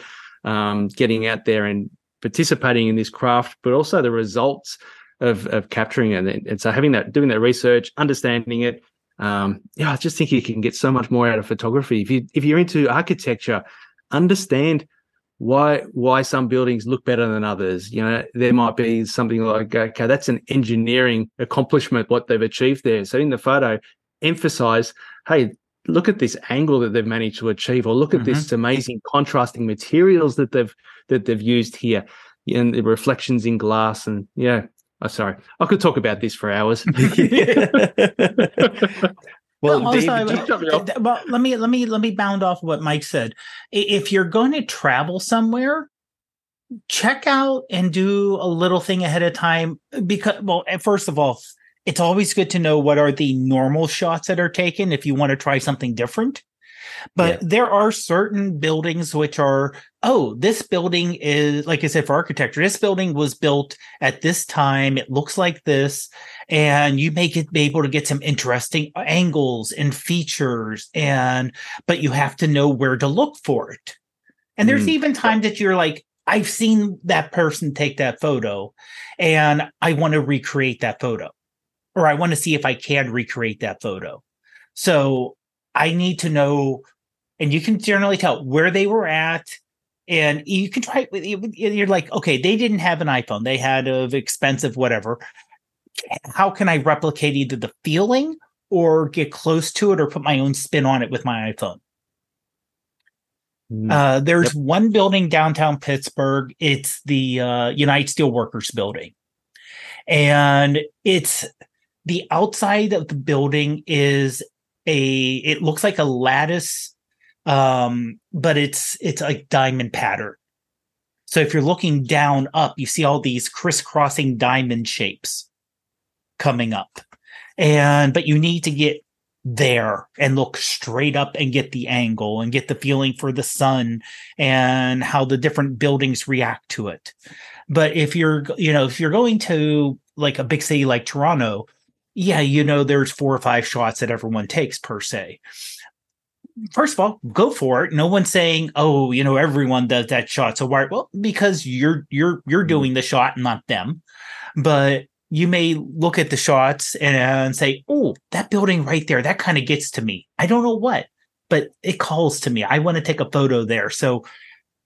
um, getting out there and participating in this craft, but also the results of of capturing it. And, and so having that, doing that research, understanding it. Um, yeah, I just think you can get so much more out of photography. If you if you're into architecture, understand why why some buildings look better than others. You know, there might be something like, okay, that's an engineering accomplishment what they've achieved there. So in the photo, emphasize, hey, look at this angle that they've managed to achieve, or look at mm-hmm. this amazing contrasting materials that they've that they've used here, and the reflections in glass, and yeah. Oh, sorry, I could talk about this for hours. Well, no, David, well, let me let me let me bound off what Mike said. If you're going to travel somewhere, check out and do a little thing ahead of time because well, first of all, it's always good to know what are the normal shots that are taken if you want to try something different. But yeah. there are certain buildings which are, oh, this building is, like I said, for architecture, this building was built at this time. It looks like this. And you may get, be able to get some interesting angles and features. And, but you have to know where to look for it. And there's mm. even times that you're like, I've seen that person take that photo and I want to recreate that photo or I want to see if I can recreate that photo. So I need to know, and you can generally tell where they were at. And you can try, you're like, okay, they didn't have an iPhone. They had of expensive whatever. How can I replicate either the feeling or get close to it or put my own spin on it with my iPhone? Mm. Uh, there's yep. one building downtown Pittsburgh. It's the uh, United Steelworkers building. And it's the outside of the building is a it looks like a lattice um but it's it's like diamond pattern. So if you're looking down up you see all these crisscrossing diamond shapes coming up. And but you need to get there and look straight up and get the angle and get the feeling for the sun and how the different buildings react to it. But if you're you know if you're going to like a big city like toronto yeah, you know, there's four or five shots that everyone takes per se. First of all, go for it. No one's saying, "Oh, you know, everyone does that shot." So why? Well, because you're you're you're mm-hmm. doing the shot, not them. But you may look at the shots and say, "Oh, that building right there, that kind of gets to me." I don't know what, but it calls to me. I want to take a photo there. So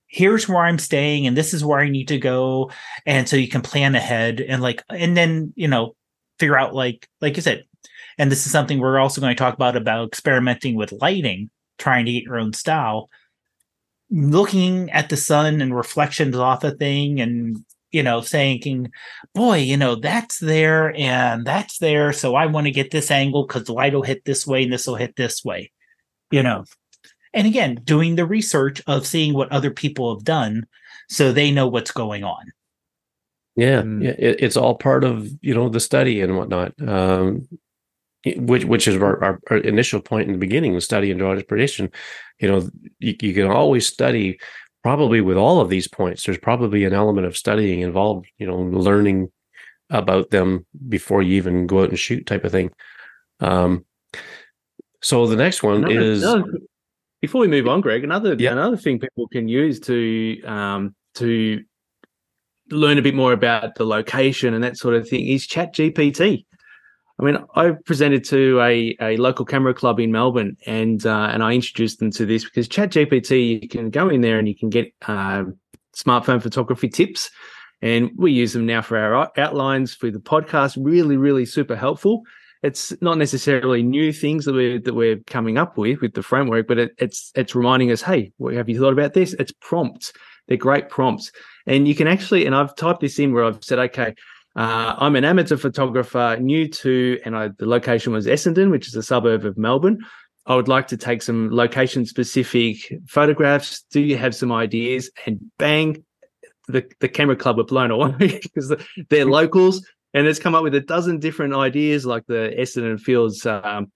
here's where I'm staying and this is where I need to go. And so you can plan ahead and like, and then, you know, figure out like like you said and this is something we're also going to talk about about experimenting with lighting trying to get your own style. Looking at the sun and reflections off a thing and you know saying boy you know that's there and that's there so i want to get this angle because the light will hit this way and this will hit this way you know? And again doing the research of seeing what other people have done so they know what's going on yeah, mm. yeah it, it's all part of you know the study and whatnot. Um, which which is our, our, our, initial point in the beginning, the study and drawing prediction. You know, you, you can always study. Probably with all of these points, there's probably an element of studying involved. You know, learning about them before you even go out and shoot, type of thing. Um, so the next one another, is. Another, before we move on, Greg, another yeah. another thing people can use to um, to learn a bit more about the location and that sort of thing is chat gpt i mean i presented to a, a local camera club in melbourne and uh, and i introduced them to this because chat gpt you can go in there and you can get uh, smartphone photography tips and we use them now for our outlines for the podcast. Really really super helpful. It's not necessarily new things that we're that we're coming up with with the framework but it, it's it's reminding us hey have you thought about this? It's prompts they're great prompts and you can actually, and I've typed this in where I've said, okay, uh, I'm an amateur photographer, new to, and I, the location was Essendon, which is a suburb of Melbourne. I would like to take some location specific photographs. Do you have some ideas? And bang, the, the camera club were blown away because they're locals and it's come up with a dozen different ideas like the Essendon Fields um,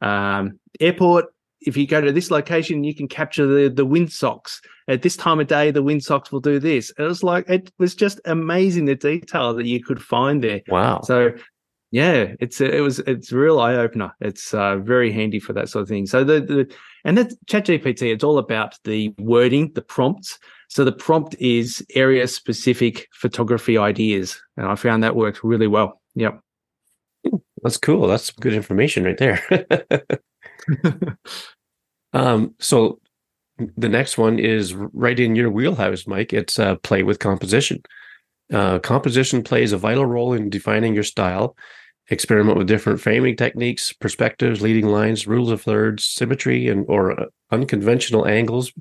um, airport if you go to this location, you can capture the the windsocks. At this time of day, the windsocks will do this. It was like it was just amazing the detail that you could find there. Wow. So yeah, it's it was it's a real eye opener. It's uh, very handy for that sort of thing. So the, the and that ChatGPT, it's all about the wording, the prompts. So the prompt is area specific photography ideas, and I found that works really well. Yep. That's cool. That's good information right there. um, so the next one is right in your wheelhouse, Mike. It's uh, play with composition. Uh, composition plays a vital role in defining your style. Experiment with different framing techniques, perspectives, leading lines, rules of thirds, symmetry, and or uh, unconventional angles.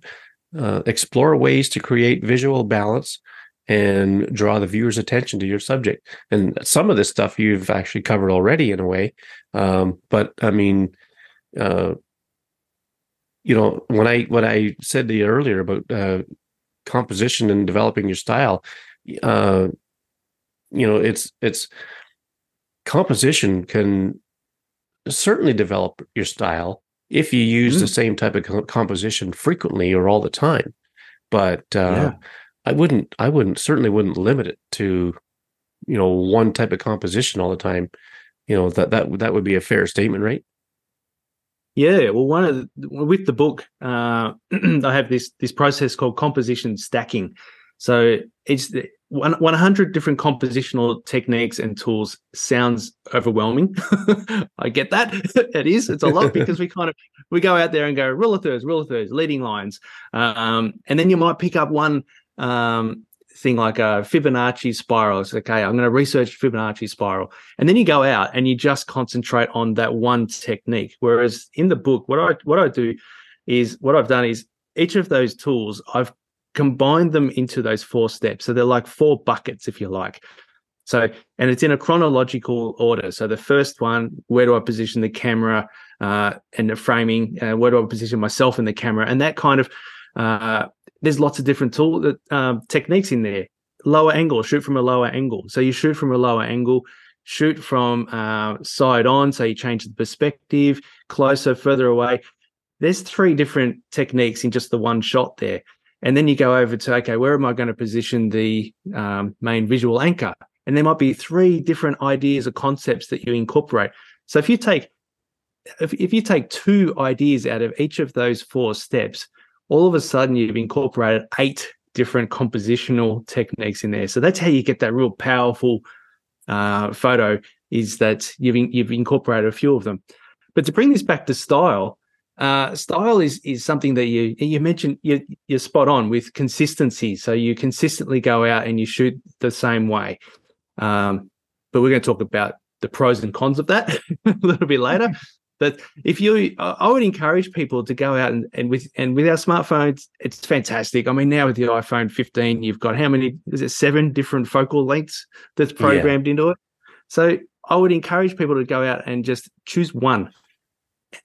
Uh, explore ways to create visual balance and draw the viewer's attention to your subject. And some of this stuff you've actually covered already in a way. Um, but I mean, uh, you know, when I when I said to you earlier about uh, composition and developing your style, uh, you know, it's it's composition can certainly develop your style if you use mm. the same type of composition frequently or all the time. But uh, yeah. I wouldn't, I wouldn't, certainly wouldn't limit it to, you know, one type of composition all the time. You know that that that would be a fair statement, right? Yeah, well, one of the, with the book, uh, I have this this process called composition stacking. So it's the, 100 different compositional techniques and tools sounds overwhelming. I get that. it is. It's a lot because we kind of we go out there and go rule of thirds, rule of thirds, leading lines, um, and then you might pick up one um, thing like a Fibonacci spiral. It's okay. I'm going to research Fibonacci spiral, and then you go out and you just concentrate on that one technique. Whereas in the book, what I what I do is what I've done is each of those tools I've combined them into those four steps. So they're like four buckets, if you like. So, and it's in a chronological order. So the first one, where do I position the camera uh, and the framing? Uh, where do I position myself in the camera? And that kind of, uh, there's lots of different tool uh, techniques in there. Lower angle, shoot from a lower angle. So you shoot from a lower angle, shoot from uh, side on. So you change the perspective, closer, further away. There's three different techniques in just the one shot there. And then you go over to, okay, where am I going to position the um, main visual anchor? And there might be three different ideas or concepts that you incorporate. So if you take if, if you take two ideas out of each of those four steps, all of a sudden you've incorporated eight different compositional techniques in there. So that's how you get that real powerful uh, photo. Is that you've in, you've incorporated a few of them. But to bring this back to style, uh, style is is something that you you mentioned you, you're spot on with consistency. So you consistently go out and you shoot the same way. Um, but we're going to talk about the pros and cons of that a little bit later. But if you, I would encourage people to go out and, and with and with our smartphones, it's fantastic. I mean, now with the iPhone 15, you've got how many? Is it seven different focal lengths that's programmed yeah. into it? So I would encourage people to go out and just choose one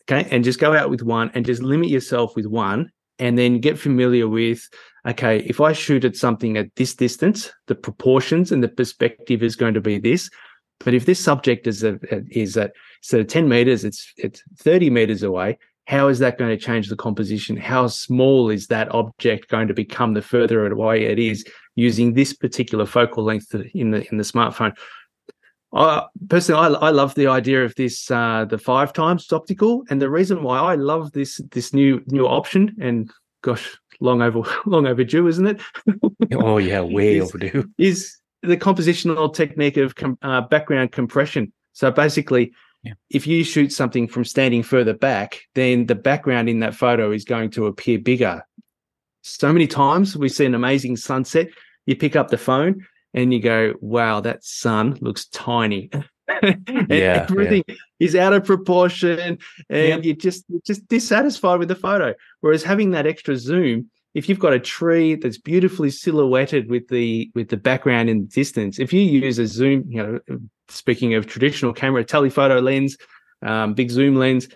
Okay. And just go out with one and just limit yourself with one and then get familiar with okay, if I shoot at something at this distance, the proportions and the perspective is going to be this. But if this subject is a, is at of 10 meters, it's it's 30 meters away, how is that going to change the composition? How small is that object going to become the further away it is using this particular focal length in the in the smartphone? I personally, I, I love the idea of this uh, the five times optical, and the reason why I love this this new new option, and gosh, long over long overdue, isn't it? oh yeah, way is, overdue. Is the compositional technique of com- uh, background compression? So basically, yeah. if you shoot something from standing further back, then the background in that photo is going to appear bigger. So many times we see an amazing sunset. You pick up the phone and you go, wow, that sun looks tiny. yeah, everything yeah. is out of proportion and yeah. you just you're just dissatisfied with the photo. Whereas having that extra zoom, if you've got a tree that's beautifully silhouetted with the with the background in the distance, if you use a zoom, you know, speaking of traditional camera, telephoto lens, um, big zoom lens,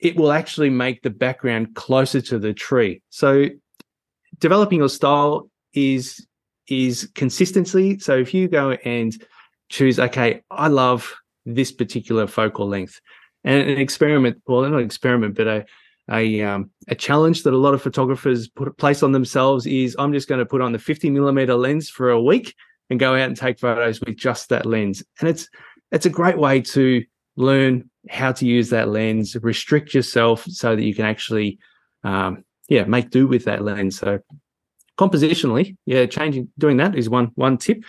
it will actually make the background closer to the tree. So developing your style is is consistency. So if you go and choose, okay, I love this particular focal length, and an experiment, well, not an experiment, but a a um, a challenge that a lot of photographers put place on themselves is I'm just going to put on the 50 millimeter lens for a week and go out and take photos with just that lens. And it's it's a great way to learn how to use that lens, restrict yourself so that you can actually um, yeah make do with that lens. So compositionally, yeah, changing, doing that is one one tip.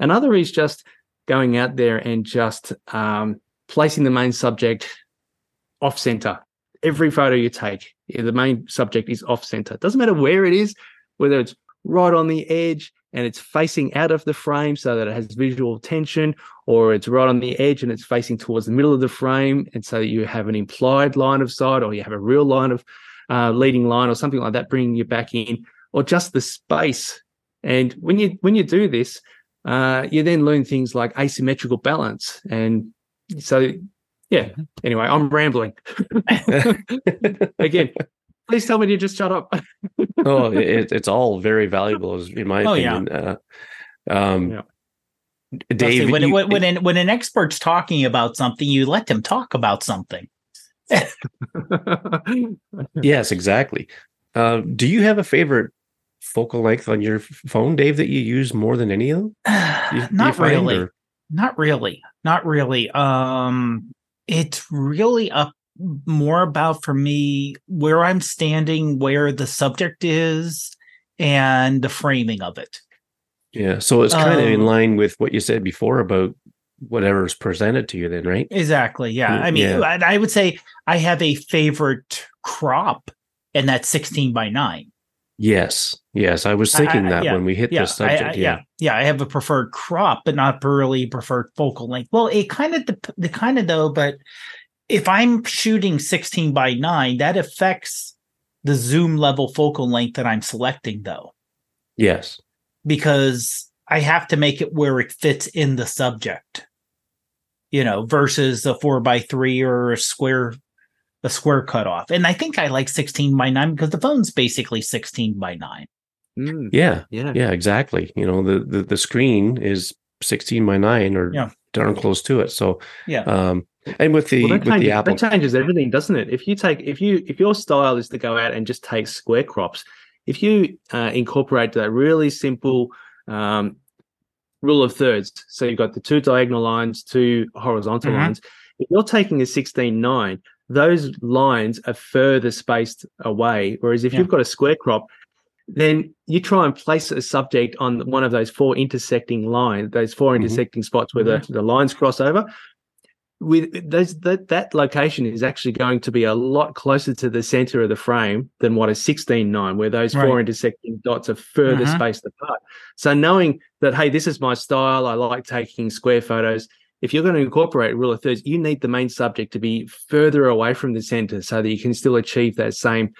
Another is just going out there and just um, placing the main subject off center. every photo you take, the main subject is off center. Doesn't matter where it is, whether it's right on the edge and it's facing out of the frame so that it has visual tension, or it's right on the edge and it's facing towards the middle of the frame, and so you have an implied line of sight, or you have a real line of uh, leading line, or something like that, bringing you back in, or just the space. And when you when you do this, uh, you then learn things like asymmetrical balance, and so yeah. Anyway, I'm rambling again. Please tell me to just shut up. oh, it, it's all very valuable, in my oh, opinion. Yeah. Uh, um, yeah. Dave, when, you, when, when, an, when an expert's talking about something, you let them talk about something. yes, exactly. Uh, do you have a favorite focal length on your phone, Dave, that you use more than any of them? You, Not really. Or? Not really. Not really. Um, it's really up more about for me where I'm standing, where the subject is, and the framing of it. Yeah. So it's kind um, of in line with what you said before about whatever's presented to you, then, right? Exactly. Yeah. I mean, yeah. I would say I have a favorite crop, and that's 16 by 9. Yes. Yes. I was thinking I, I, that yeah, when we hit yeah, this subject. I, yeah. Yeah. I have a preferred crop, but not really preferred focal length. Well, it kind of, the kind of though, but if I'm shooting 16 by 9, that affects the zoom level focal length that I'm selecting, though. Yes. Because I have to make it where it fits in the subject, you know, versus a four by three or a square, a square cutoff. And I think I like 16 by 9 because the phone's basically 16 by 9. Mm, yeah, yeah, yeah, exactly. You know, the, the the screen is 16 by 9 or yeah. darn close to it. So, yeah. Um, and with the well, with changes, the Apple, that changes everything, doesn't it? If you take if you if your style is to go out and just take square crops, if you uh, incorporate that really simple um, rule of thirds, so you've got the two diagonal lines, two horizontal mm-hmm. lines. If you're taking a sixteen nine, those lines are further spaced away. Whereas if yeah. you've got a square crop, then you try and place a subject on one of those four intersecting lines, those 4 mm-hmm. intersecting spots where mm-hmm. the, the lines cross over with those that that location is actually going to be a lot closer to the center of the frame than what a 16.9 where those right. four intersecting dots are further uh-huh. spaced apart so knowing that hey this is my style i like taking square photos if you're going to incorporate rule of thirds you need the main subject to be further away from the center so that you can still achieve that same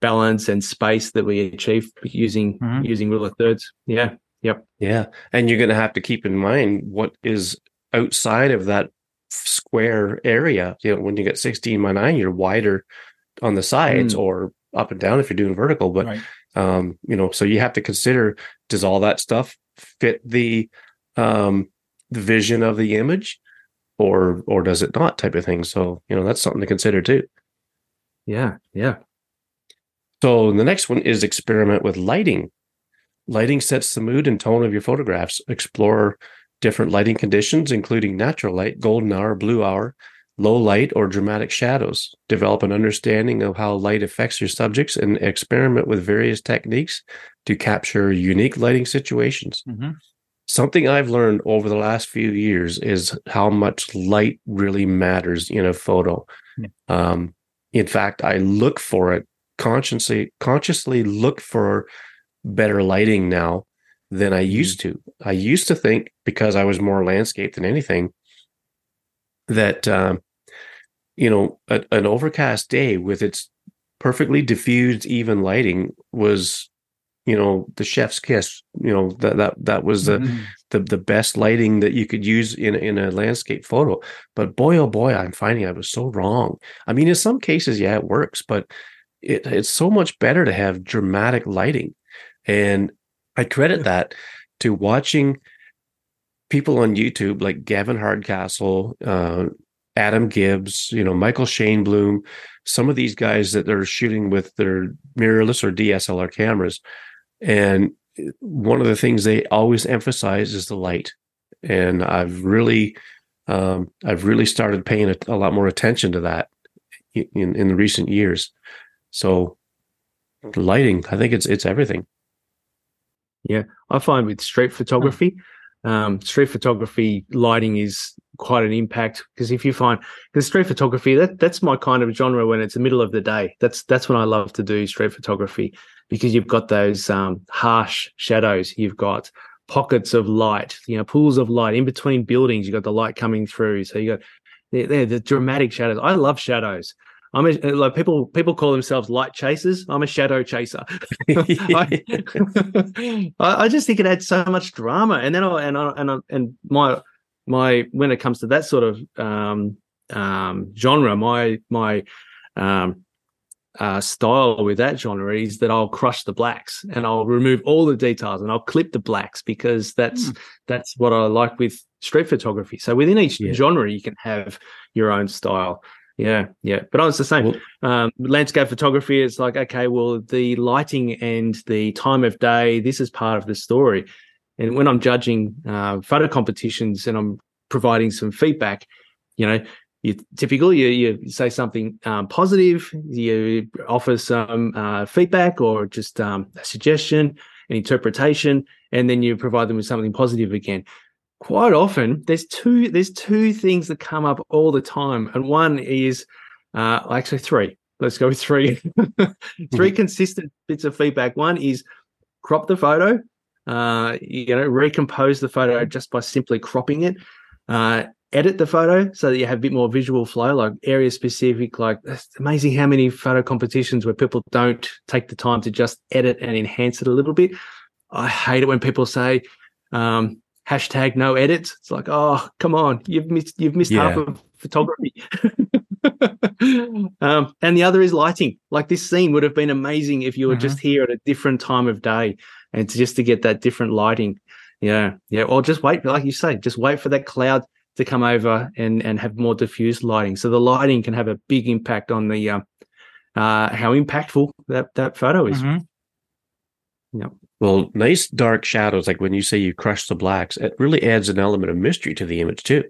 balance and space that we achieve using uh-huh. using rule of thirds yeah yep yeah and you're going to have to keep in mind what is outside of that square area. You know, when you get 16 by 9, you're wider on the sides mm. or up and down if you're doing vertical. But right. um, you know, so you have to consider does all that stuff fit the um the vision of the image or or does it not type of thing. So, you know, that's something to consider too. Yeah, yeah. So the next one is experiment with lighting. Lighting sets the mood and tone of your photographs. Explore different lighting conditions, including natural light, golden hour, blue hour, low light, or dramatic shadows. Develop an understanding of how light affects your subjects and experiment with various techniques to capture unique lighting situations. Mm-hmm. Something I've learned over the last few years is how much light really matters in a photo. Yeah. Um, in fact, I look for it consciously, consciously look for better lighting now than I mm-hmm. used to. I used to think because I was more landscape than anything that um, you know a, an overcast day with its perfectly diffused even lighting was you know the chef's kiss you know that that that was the mm-hmm. the the best lighting that you could use in in a landscape photo but boy oh boy i'm finding i was so wrong i mean in some cases yeah it works but it, it's so much better to have dramatic lighting and I credit that to watching people on YouTube like Gavin Hardcastle, uh, Adam Gibbs, you know, Michael Shainblum, some of these guys that they're shooting with their mirrorless or DSLR cameras. And one of the things they always emphasize is the light. And I've really, um, I've really started paying a, a, lot more attention to that in, in the recent years. So lighting, I think it's, it's everything. Yeah, I find with street photography, um, street photography lighting is quite an impact because if you find because street photography that that's my kind of genre when it's the middle of the day. That's that's when i love to do street photography because you've got those um, harsh shadows. You've got pockets of light you know pools of light in between buildings. You've got the light coming through. So you got they're, the dramatic shadows. I love shadows I'm a, like people. People call themselves light chasers. I'm a shadow chaser. I, I, just think it adds so much drama, and then I, and I, and I, and my my when it comes to that sort of um, um, genre, my my um, uh, style with that genre is that I'll crush the blacks and I'll remove all the details and I'll clip the blacks because that's mm. that's what I like with street photography. So within each yeah. genre, you can have your own style. Yeah, yeah. But I was the same. Um, landscape photography is like, okay, well, the lighting and the time of day, this is part of the story. And when I'm judging uh, photo competitions and I'm providing some feedback, you know, you typically you, you say something um, positive, you offer some uh, feedback or just um, a suggestion, an interpretation, and then you provide them with something positive again. Quite often, there's two there's two things that come up all the time, and one is uh, actually three. Let's go with three. 3 mm-hmm. consistent bits of feedback. One is crop the photo uh, you know, recompose the photo just by simply cropping it. Uh, edit the photo so that you have a bit more visual flow, like area specific. Like it's amazing how many photo competitions where people don't take the time to just edit and enhance it a little bit. I hate it when people say um, hashtag no edits. It's like, oh, come on, you've missed you've missed yeah. half of photography. um, and the other is lighting. Like this scene would have been amazing if you were mm-hmm. just here at a different time of day and to, just to get that different lighting. Yeah, yeah. Or just wait, like you say, just wait for that cloud to come over and and have more diffused lighting. So the lighting can have a big impact on the uh, uh, how impactful that that photo is. Mm-hmm. Yeah. Well, nice dark shadows, like when you say you crush the blacks, it really adds an element of mystery to the image too.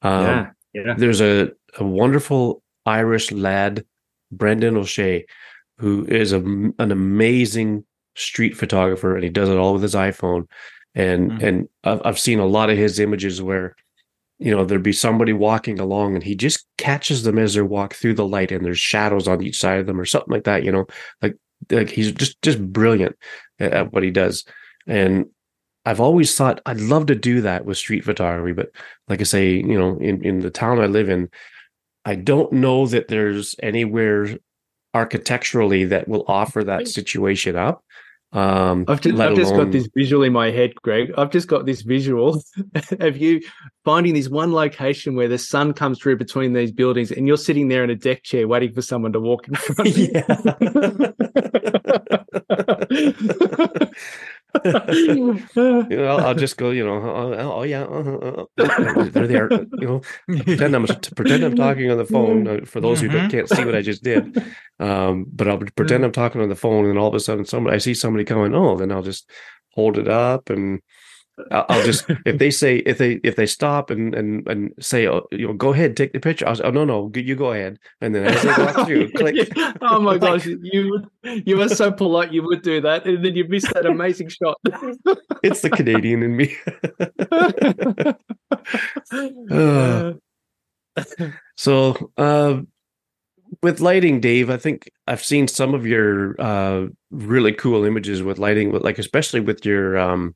Um, yeah, yeah. There's a, a wonderful Irish lad, Brendan Ó Sé, who is a, an amazing street photographer and he does it all with his iPhone. And mm-hmm. and I've, I've seen a lot of his images where you know there'd be somebody walking along and he just catches them as they walk through the light and there's shadows on each side of them or something like that you know like like he's just just brilliant at what he does. And i've always thought i'd love to do that with street photography but like i say you know in in the town i live in i don't know that there's anywhere architecturally that will offer that situation up um, I've just, I've just got this visual in my head, Greg. I've just got this visual of you finding this one location where the sun comes through between these buildings, and you're sitting there in a deck chair waiting for someone to walk in front of you. you know, I'll, I'll, just go, you know, oh, oh, oh yeah, uh, uh, there they are. You know, pretend I'm pretend I'm talking on the phone. For those mm-hmm. who can't see what I just did, um, but I'll pretend I'm talking on the phone, and all of a sudden, somebody I see somebody coming. Oh, then I'll just hold it up and I'll just if they say if they if they stop and and and say oh, you know go ahead take the picture I'll say, oh no no you go ahead. And then as they walk through click. Oh my gosh you you were so polite you would do that and then you missed that amazing shot. It's the Canadian in me. Uh, so uh, with lighting, Dave, I think I've seen some of your uh, really cool images with lighting, like especially with your um,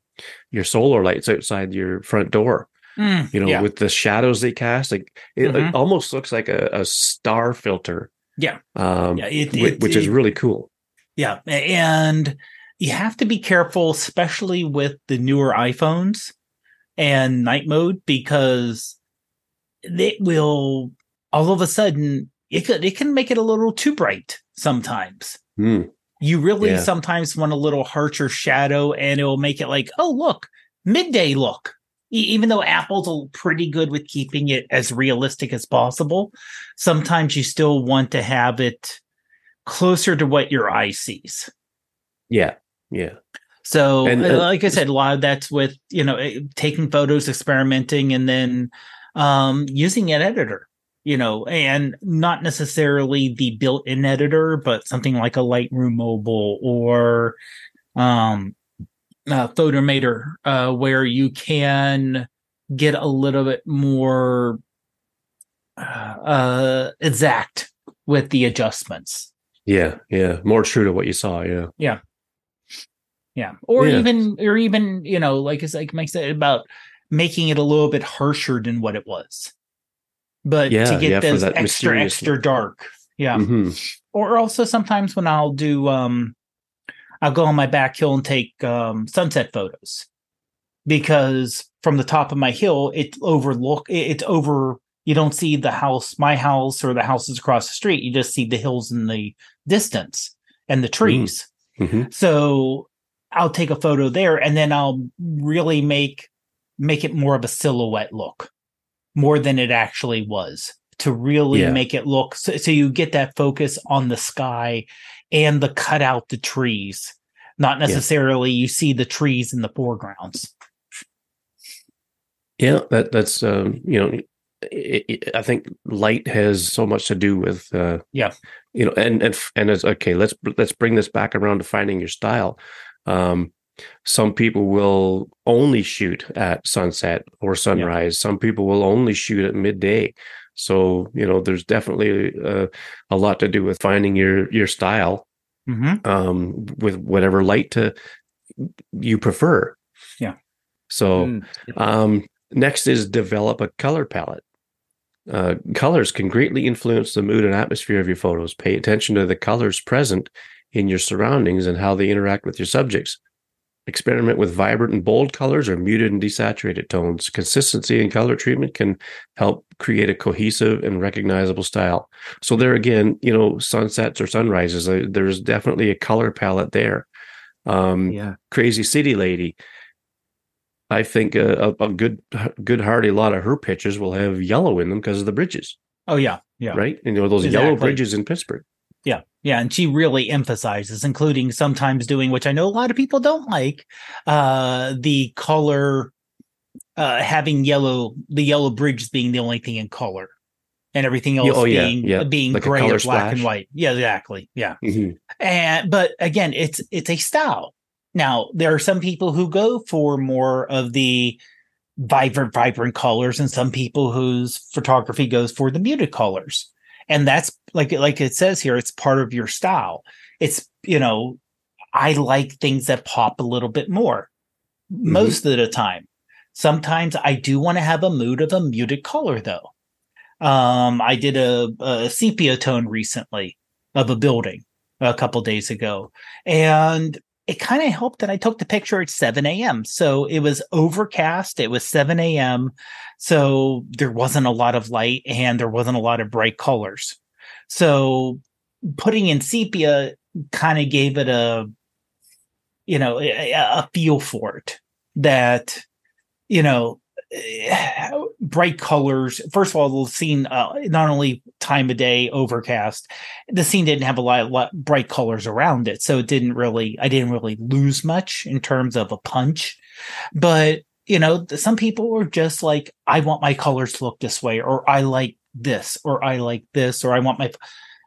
your solar lights outside your front door. Mm, you know, yeah. with the shadows they cast, like it, mm-hmm. it almost looks like a, a, star filter. Yeah, um, yeah, it, it, which is really cool. Yeah, and you have to be careful, especially with the newer iPhones and night mode, because it will all of a sudden it could it can make it a little too bright sometimes. Mm. You really yeah. sometimes want a little harsher shadow, and it will make it like, oh look, midday look. E- even though Apple's pretty good with keeping it as realistic as possible, sometimes you still want to have it closer to what your eye sees. Yeah, yeah. So, and, uh, like I said, a lot of that's with you know eh, taking photos, experimenting, and then um, using an editor you know, and not necessarily the built-in editor, but something like a Lightroom Mobile or um, uh, Photomator, uh, where you can get a little bit more uh exact with the adjustments. Yeah, yeah, more true to what you saw. Yeah, Yeah. yeah, Or Yeah. even or even, you know, like it's like Mike said about making it a little bit harsher than what it was. But Yeah, to get yeah, those that extra extra look. dark. Yeah. Mhm. or also sometimes when I'll do um I'll go on my back hill and take um sunset photos because from the top of my hill it overlook it- it's over you don't see the house my house or the houses across the street you just see the hills in the distance and the trees Mhm. so I'll take a photo there and then I'll really make make it more of a silhouette look more than it actually was to really Yeah. make it look so, so you get that focus on the sky and the cut out the trees not necessarily you see the trees in the foregrounds Yeah, that that's um, you know, i i I think light has so much to do with uh, Yeah. you know, and and and it's okay. Let's let's bring this back around to finding your style. Um, some people will only shoot at sunset or sunrise. Some people will only shoot at midday. So you know, there's definitely uh, a lot to do with finding your your style mm-hmm. um, with whatever light to you prefer. Yeah. So. Mm. Um, next is develop a color palette. Uh, colors can greatly influence the mood and atmosphere of your photos. Pay attention to the colors present in your surroundings and how they interact with your subjects. Experiment with vibrant and bold colors or muted and desaturated tones. Consistency in color treatment can help create a cohesive and recognizable style. So there again, you know, sunsets or sunrises, uh, there's definitely a color palette there. Um, Yeah. Crazy City Lady. I think a, a, a good, good hearty lot of her pictures will have yellow in them because of the bridges, oh yeah yeah right? And you know those yellow bridges in Pittsburgh. Yeah, yeah, and she really emphasizes, including sometimes doing, which I know a lot of people don't like, uh, the color, uh, having yellow, the yellow bridge being the only thing in color, and everything else oh, being yeah. being Like gray or black and white. Yeah, exactly. Yeah, Mhm. and but again, it's it's a style. Now there are some people who go for more of the vibrant, vibrant colors, and some people whose photography goes for the muted colors. And that's like like it says here, it's part of your style. It's you know, I like things that pop a little bit more most of the time. Sometimes I do want to have a mood of a muted color though. Um, I did a, a sepia tone recently of a building a couple days ago, and it kind of helped that I took the picture at 7 a.m. So it was overcast. It was 7 a.m. So there wasn't a lot of light and there wasn't a lot of bright colors. So putting in sepia kind of gave it a, you know, a, a feel for it that, you know, bright colors. First of all, the scene, uh, not only time of day, overcast, the scene didn't have a lot, lot bright colors around it. So it didn't really, I didn't really lose much in terms of a punch. But, you know, some people are just like, I want my colors to look this way, or I like this, or I like this, or I want my.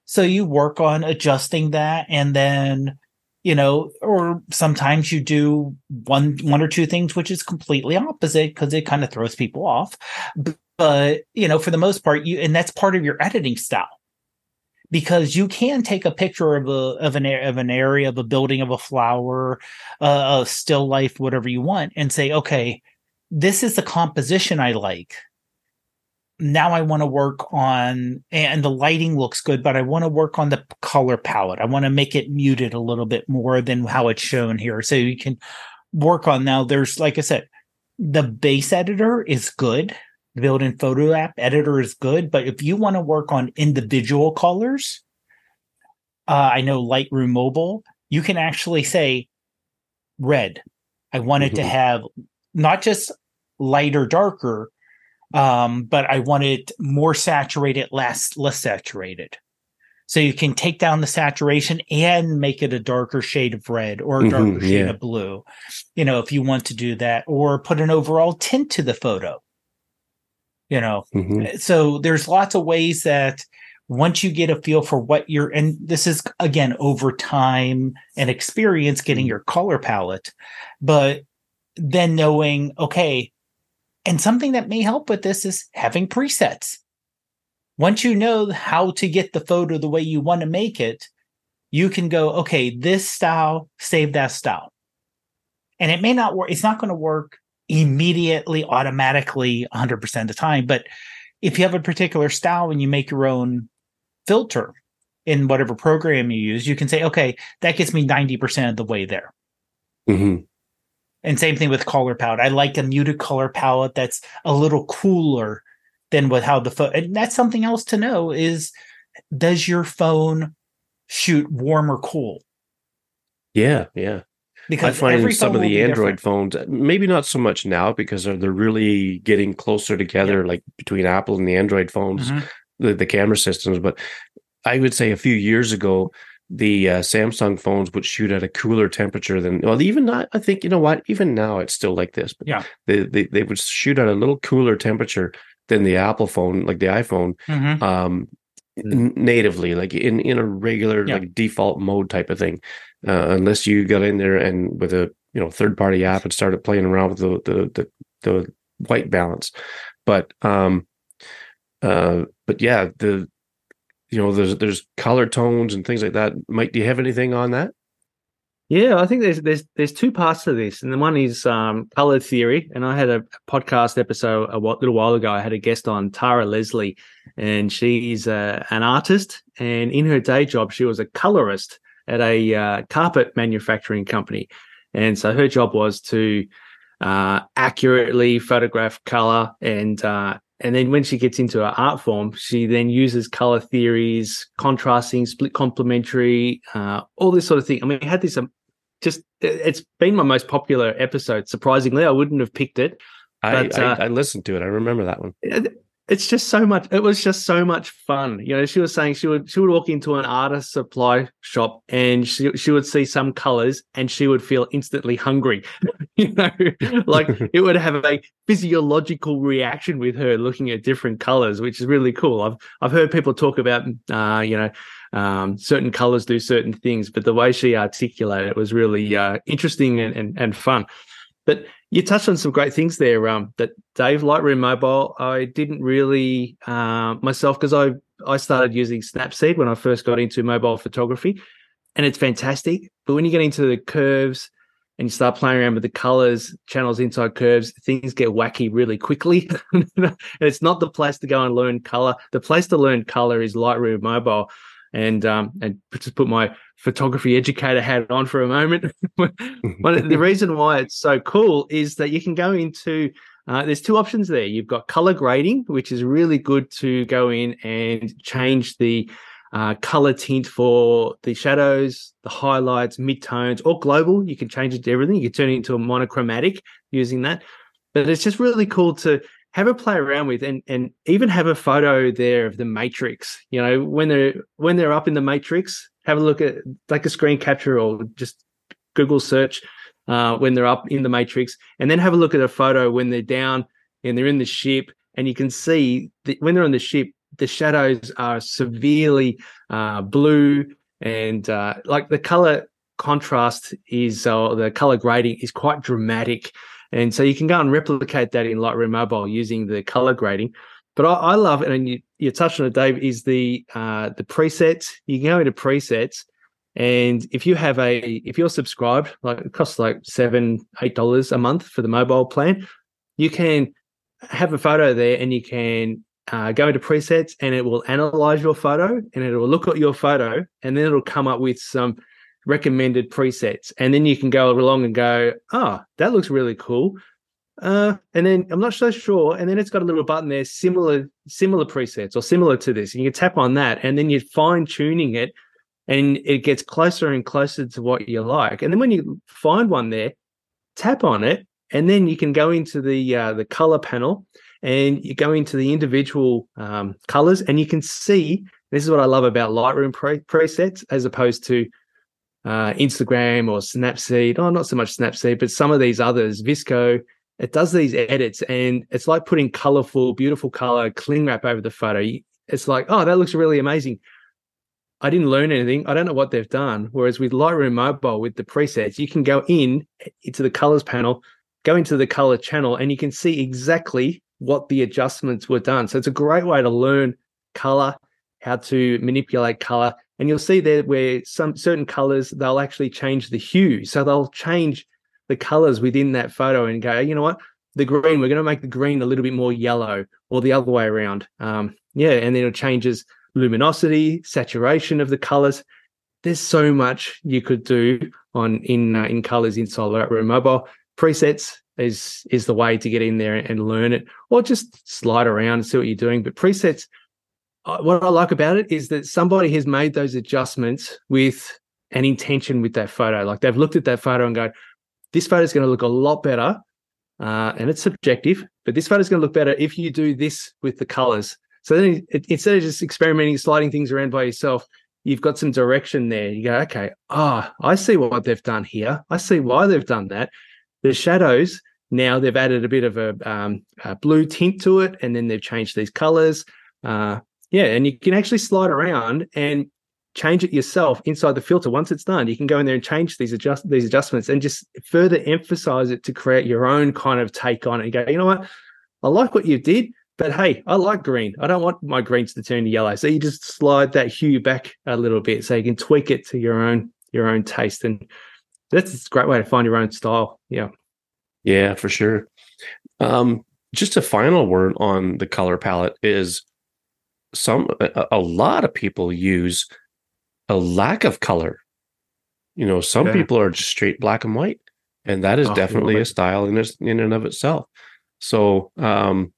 So you work on adjusting that and then you know or sometimes you do one one or two things which is completely opposite because it kind of throws people off. But you know for the most part you and that's part of your editing style. Because you can take a picture of a of an of an area of a building of a flower uh, a still life whatever you want and say okay this is the composition i like now I want to work on, and the lighting looks good, but I want to work on the color palette. I want to make it muted a little bit more than how it's shown here. So you can work on now. There's, like I said, the base editor is good. The built-in photo app editor is good, but if you want to work on individual colors, uh, I know Lightroom Mobile, you can actually say red. I want it to Mhm. have not just lighter, darker, um, but I want it more saturated, less less saturated. So you can take down the saturation and make it a darker shade of red or a Mhm, darker shade yeah. of blue. You know, if you want to do that, or put an overall tint to the photo. You know, Mhm. so there's lots of ways that once you get a feel for what you're and this is again over time and experience getting your color palette but then knowing okay And something that may help with this is having presets. Once you know how to get the photo the way you want to make it, you can go, okay, this style, save that style. And it may not work, it's not going to work immediately, automatically, 100% of the time. But if you have a particular style and you make your own filter in whatever program you use, you can say, okay, that gets me 90% of the way there. Mm-hmm. And same thing with color palette. I like a muted color palette that's a little cooler than with how the phone. And that's something else to know is does your phone shoot warm or cool? Yeah, yeah. Because I find some of the Android different. phones, maybe not so much now because they're, they're really getting closer together, like between Apple and the Android phones, Mhm. the, the camera systems. But I would say a few years ago, the uh, Samsung phones would shoot at a cooler temperature than, well, even not, I think, you know what, even now it's still like this. But Yeah. They, they, they would shoot at a little cooler temperature than the Apple phone, like the iPhone, Mhm. um n- natively like in in a regular Yeah. like default mode type of thing uh, unless you got in there and with a you know third party app and started playing around with the the the, the white balance but um uh but yeah the you know there's there's color tones and things like that mike do you have anything on that Yeah, I think there's there's there's two parts to this, and the one is um, color theory. And I had a podcast episode a little while ago. I had a guest on Tara Leslie, and she's uh, an artist. And in her day job, she was a colorist at a uh, carpet manufacturing company. And so her job was to uh, accurately photograph color and uh, and then when she gets into her art form, she then uses color theories, contrasting, split complementary, uh, all this sort of thing. I mean, we had this um, just it's been my most popular episode. Surprisingly, I wouldn't have picked it. I, But, I uh, i listened to it i remember that one It's just so much. It was just so much fun. You know, she was saying she would she would walk into an artist supply shop and she she would see some colors and she would feel instantly hungry. you know, like it would have a physiological reaction with her looking at different colors, which is really cool. I've I've heard people talk about uh, you know, um, certain colors do certain things, but the way she articulated it was really uh, interesting and, and and fun. But you touched on some great things there. Um, that Dave Lightroom Mobile, I didn't really uh, myself because I I started using Snapseed when I first got into mobile photography, and it's fantastic. But when you get into the curves and you start playing around with the colors, channels inside curves, things get wacky really quickly. and it's not the place to go and learn color. The place to learn color is Lightroom Mobile. And um, and just put my photography educator hat on for a moment. The reason why it's so cool is that you can go into uh, there's two options there. You've got color grading, which is really good to go in and change the uh, color tint for the shadows, the highlights, midtones, or global. You can change it to everything. You can turn it into a monochromatic using that. But it's just really cool to have a play around with and and even have a photo there of the matrix. You know, when they're when they're up in the matrix, have a look at like a screen capture or just Google search uh, when they're up in the matrix, and then have a look at a photo when they're down and they're in the ship, and you can see that when they're on the ship, the shadows are severely uh, blue, and uh, like the color contrast is uh, the color grading is quite dramatic, and so you can go and replicate that in Lightroom Mobile using the color grading. But I, I love it, and you, you touched on it, Dave. Is the uh, the presets? You can go into presets, and if you have a if you're subscribed, like it costs like seven eight dollars a month for the mobile plan, you can have a photo there, and you can uh, go into presets, and it will analyze your photo, and it will look at your photo, and then it'll come up with some recommended presets, and then you can go along and go, oh, that looks really cool. Uh, and then I'm not so sure. And then it's got a little button there, similar similar presets or similar to this. And you can tap on that, and then you're fine tuning it, and it gets closer and closer to what you like. And then when you find one there, tap on it, and then you can go into the uh, the color panel, and you go into the individual um, colors, and you can see. This is what I love about Lightroom pre- presets as opposed to uh, Instagram or Snapseed. Oh, not so much Snapseed, but some of these others, VSCO. It does these edits, and it's like putting colorful, beautiful color cling wrap over the photo. It's like, oh, that looks really amazing. I didn't learn anything. I don't know what they've done. Whereas with Lightroom Mobile, with the presets, you can go in into the colors panel, go into the color channel and you can see exactly what the adjustments were done. So it's a great way to learn color, how to manipulate color. And you'll see there where some certain colors, they'll actually change the hue. So they'll change the colors within that photo and go, you know what? The green, we're going to make the green a little bit more yellow or the other way around. Um, yeah. And then it changes luminosity, saturation of the colors. There's so much you could do on in uh, in colors inside Lightroom Mobile. Presets is is the way to get in there and learn it, or just slide around and see what you're doing. But presets, what I like about it is that somebody has made those adjustments with an intention with that photo. Like they've looked at that photo and go, this photo is going to look a lot better, uh, and it's subjective. But this photo is going to look better if you do this with the colors. So then, it, instead of just experimenting, sliding things around by yourself, you've got some direction there. You go, okay, ah, oh, I see what they've done here. I see why they've done that. The shadows now they've added a bit of a, um, a blue tint to it, and then they've changed these colors. Uh, yeah, and you can actually slide around and change it yourself inside the filter. Once it's done, you can go in there and change these adjust these adjustments and just further emphasize it to create your own kind of take on it. You go, you know what? I like what you did, but hey, I like green. I don't want my greens to turn to yellow. So you just slide that hue back a little bit so you can tweak it to your own your own taste. And that's a great way to find your own style. Yeah. Yeah, for sure. Um, just a final word on the color palette is some a, lot of people use a lack of color. You know, some yeah. people are just straight black and white, and that is oh, definitely a style in in and of itself. So, um,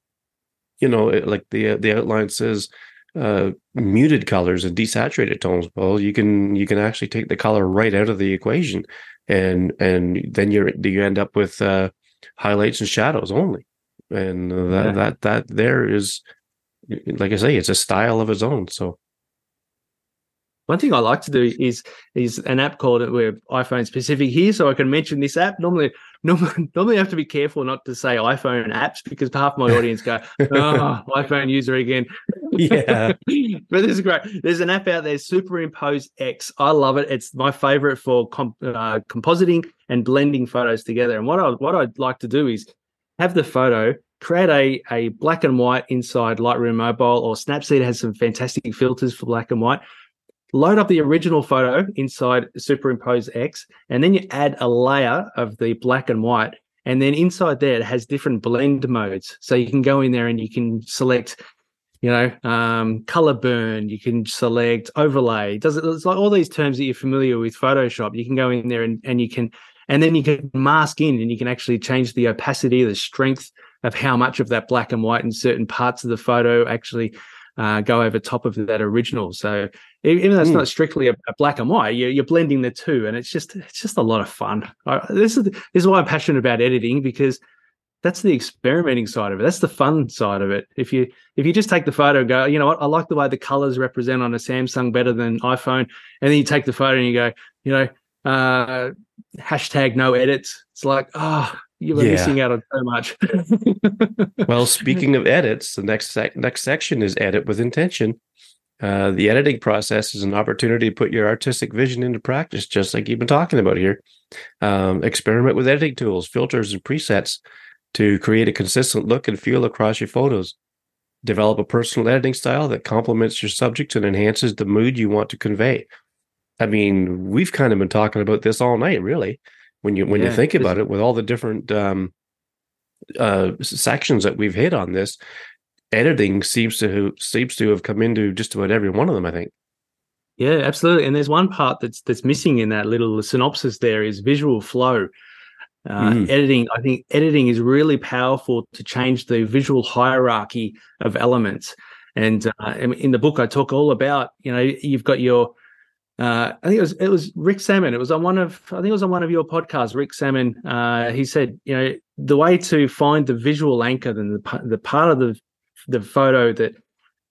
you know, it, like the the outline says, uh, muted colors and desaturated tones. Well, you can you can actually take the color right out of the equation, and and then you're you end up with uh, highlights and shadows only, and that yeah. that that there is, like I say, it's a style of its own. So one thing I like to do is is an app called it we're iPhone specific here, so I can mention this app. Normally, normally, normally I have to be careful not to say iPhone apps because half my audience go, "Oh, iPhone user again." Yeah, but this is great. There's an app out there, Superimpose X. I love it. It's my favorite for comp- uh, compositing and blending photos together. And what I what I'd like to do is have the photo create a, a black and white inside Lightroom Mobile or Snapseed has some fantastic filters for black and white load up the original photo inside Superimpose X, and then you add a layer of the black and white. And then inside there, it has different blend modes. So you can go in there and you can select, you know, um, color burn. You can select overlay. Does it? It's like all these terms that you're familiar with Photoshop. You can go in there and, and you can, and then you can mask in and you can actually change the opacity, the strength of how much of that black and white in certain parts of the photo actually uh, go over top of that original. So even though it's mm. not strictly a, a, black and white, you're, you're, blending the two, and it's just it's just a lot of fun. I, this is this is why I'm passionate about editing because that's the experimenting side of it. That's the fun side of it. If you if you just take the photo and go, you know what, I like the way the colors represent on a Samsung better than iPhone, and then you take the photo and you go, you know, uh, hashtag no edits. It's like, oh, you were yeah. missing out on so much. well, speaking of edits, the next sec- next section is edit with intention. Uh, the editing process is an opportunity to put your artistic vision into practice, just like you've been talking about here. Um, experiment with editing tools, filters, and presets to create a consistent look and feel across your photos. Develop a personal editing style that complements your subjects and enhances the mood you want to convey. I mean, we've kind of been talking about this all night, really when you when yeah, you think about it with all the different um, uh, sections that we've hit on this editing seems to seems to have come into just about every one of them i think yeah absolutely and there's one part that's that's missing in that little synopsis there is visual flow uh, mm. editing i think editing is really powerful to change the visual hierarchy of elements and uh, in the book i talk all about you know you've got your uh, I think it was it was Rick Sammon. It was on one of I think it was on one of your podcasts. Rick Sammon. Uh, he said, you know, the way to find the visual anchor, then the the part of the the photo that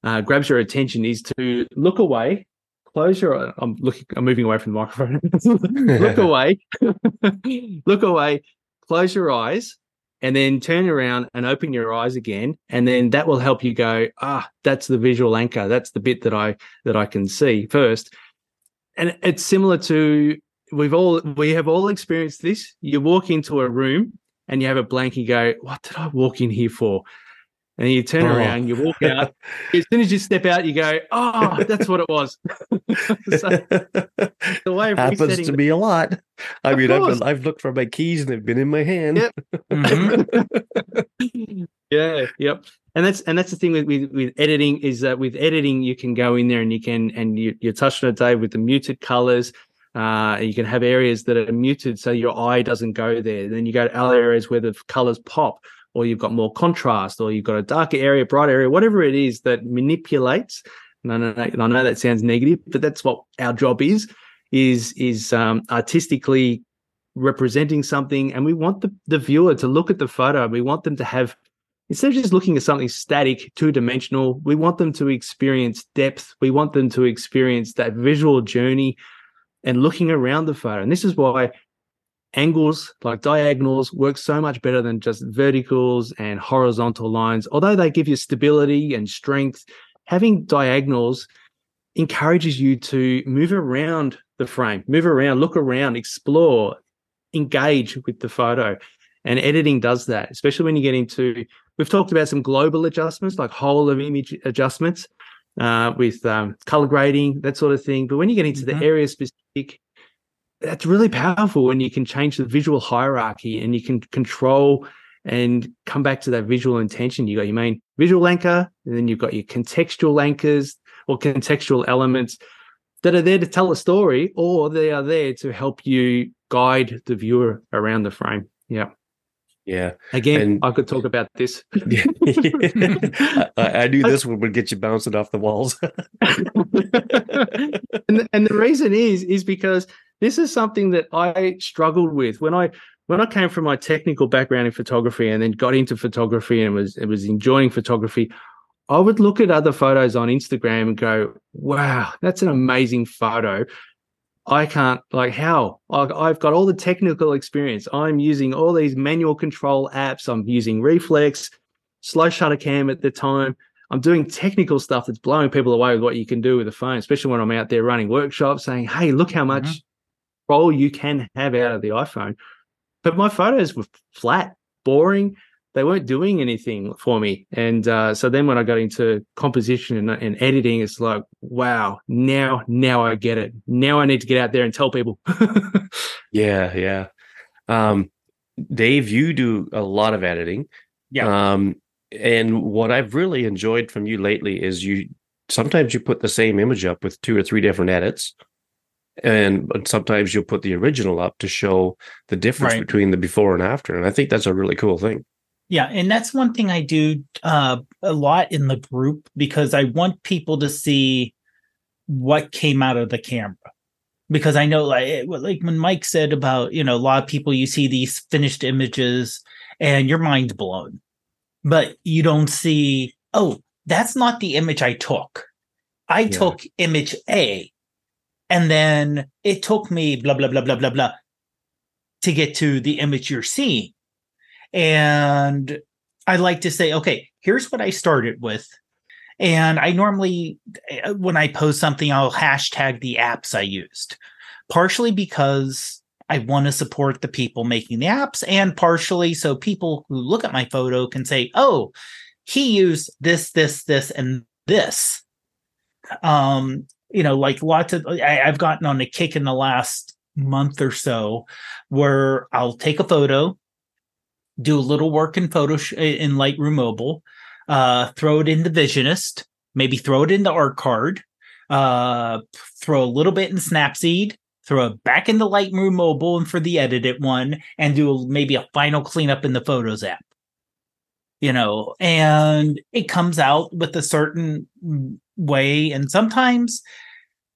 uh, grabs your attention is to look away, close your. I'm looking. I'm moving away from the microphone. look away, look away, close your eyes, and then turn around and open your eyes again, and then that will help you go. Ah, that's the visual anchor. That's the bit that I that I can see first and it's similar to we've all we have all experienced this. You walk into a room and you have a blank, you go, "What did I walk in here for?" And you turn Oh. around, you walk out. as soon as you step out, you go, "Oh, that's what it was." so the way happens to me a lot. I Of mean, I've, I've looked for my keys and they've been in my hand. Yep. Mhm. Yeah yep. And that's and that's the thing with, with with editing is that with editing you can go in there and you can and you, you touched on it Dave with the muted colors uh you can have areas that are muted so your eye doesn't go there. Then you go to other areas where the colors pop or you've got more contrast or you've got a darker area bright area whatever it is that manipulates. I know, and I know that sounds negative but that's what our job is is is um artistically representing something. And we want the, the viewer to look at the photo. We want them to have instead of just looking at something static two-dimensional we want them to experience depth. We want them to experience that visual journey and looking around the photo. And this is why angles like diagonals work so much better than just verticals and horizontal lines. Although they give you stability and strength having diagonals encourages you to move around the frame move around look around explore engage with the photo. And editing does that, especially when you get into. We've talked about some global adjustments, like whole of image adjustments, uh, with um, color grading, that sort of thing. But when you get into Mhm. the area specific, that's really powerful when you can change the visual hierarchy and you can control and come back to that visual intention. You got your main visual anchor, and then you've got your contextual anchors or contextual elements that are there to tell a story or they are there to help you guide the viewer around the frame. Yeah. Yeah. Again, And- I could talk about this. I, I knew this one would get you bouncing off the walls. and, and the reason is is because this is something that I struggled with when I when I came from my technical background in photography and then got into photography and was was enjoying photography. I would look at other photos on Instagram and go, "Wow, that's an amazing photo." I can't like how like I've got all the technical experience. I'm using all these manual control apps. I'm using Reeflex, slow shutter cam at the time. I'm doing technical stuff that's blowing people away with what you can do with a phone, especially when I'm out there running workshops saying, Hey, look how much Mhm. control you can have out of the iPhone. But my photos were flat, boring. They weren't doing anything for me. And uh, so then when I got into composition and, and editing, it's like, wow, now, now I get it. Now I need to get out there and tell people. yeah, yeah. Um, Dave, you do a lot of editing. Yeah. Um, and what I've really enjoyed from you lately is you sometimes you put the same image up with two or three different edits. And but sometimes you'll put the original up to show the difference Right. between the before and after. And I think that's a really cool thing. Yeah, and that's one thing I do uh, a lot in the group because I want people to see what came out of the camera. Because I know, like, like when Mike said about you know a lot of people, you see these finished images and your mind's blown, but you don't see. Oh, that's not the image I took. I Yeah. took image A, and then it took me blah blah blah blah blah blah to get to the image you're seeing. And I like to say, okay, here's what I started with. And I normally, uh, when I post something, I'll hashtag the apps I used, partially because I want to support the people making the apps, and partially so people who look at my photo can say, oh, he used this, this, this, and this. Um, you know, like lots of, I, I've gotten on a kick in the last month or so where I'll take a photo, do a little work in photo in Lightroom Mobile, uh, throw it into Visionist, maybe throw it into Art Card, uh, throw a little bit in Snapseed, throw it back into Lightroom Mobile and for the edited one, and do a, maybe a final cleanup in the Photos app. You know, and it comes out with a certain way, and sometimes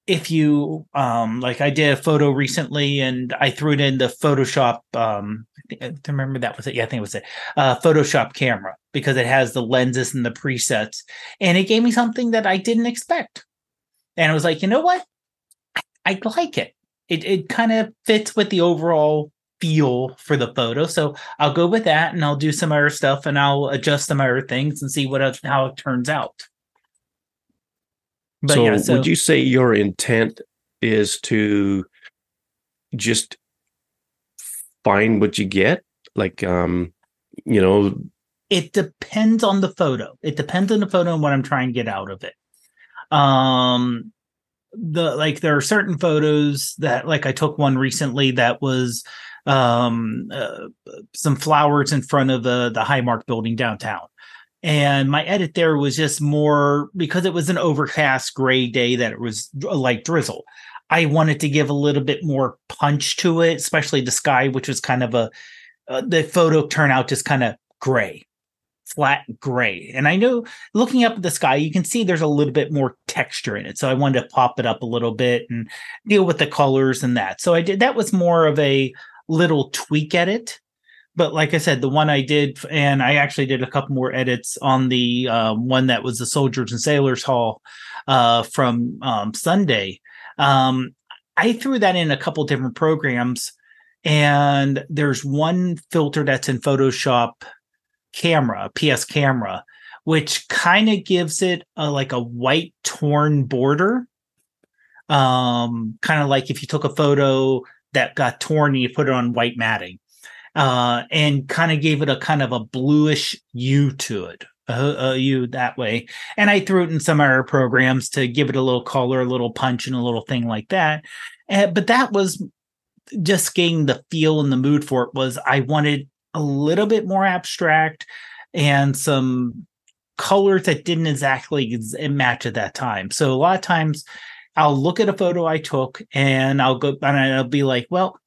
if you um like I did a photo recently and I threw it in the Photoshop um I remember that was it. Yeah I think it was it. Uh Photoshop camera because it has the lenses and the presets. And it gave me something that I didn't expect. And I was like you know what? I, I like it. It it kind of fits with the overall feel for the photo. So I'll go with that and I'll do some other stuff and I'll adjust some other things and see what else- how it turns out but so, yeah so would you say your intent is to just find what you get Like, um, you know, it depends on the photo. It depends on the photo and what I'm trying to get out of it. Um, the like there are certain photos that like I took one recently that was um uh, some flowers in front of the the Highmark building downtown. And my edit there was just more because it was an overcast gray day that it was like drizzle. I wanted to give a little bit more punch to it, especially the sky, which was kind of a uh, the photo turned out just kind of gray flat gray. And I know looking up at the sky, you can see there's a little bit more texture in it. So I wanted to pop it up a little bit and deal with the colors and that. So I did that was more of a little tweak at it. But like I said, the one I did, and I actually did a couple more edits on the um, one that was the Soldiers and Sailors Hall uh, from um, Sunday. Um, I threw that in a couple different programs, and there's one filter that's in Photoshop camera, PS camera, which kind of gives it a, like a white torn border. Um, kind of like if you took a photo that got torn and you put it on white matting, uh, and kind of gave it a kind of a bluish hue to it. Uh, you that way, and I threw it in some other programs to give it a little color, a little punch, and a little thing like that. Uh, but that was just getting the feel and the mood for it. Was I wanted a little bit more abstract and some colors that didn't exactly match at that time. So a lot of times I'll look at a photo I took and I'll go and I'll be like, well,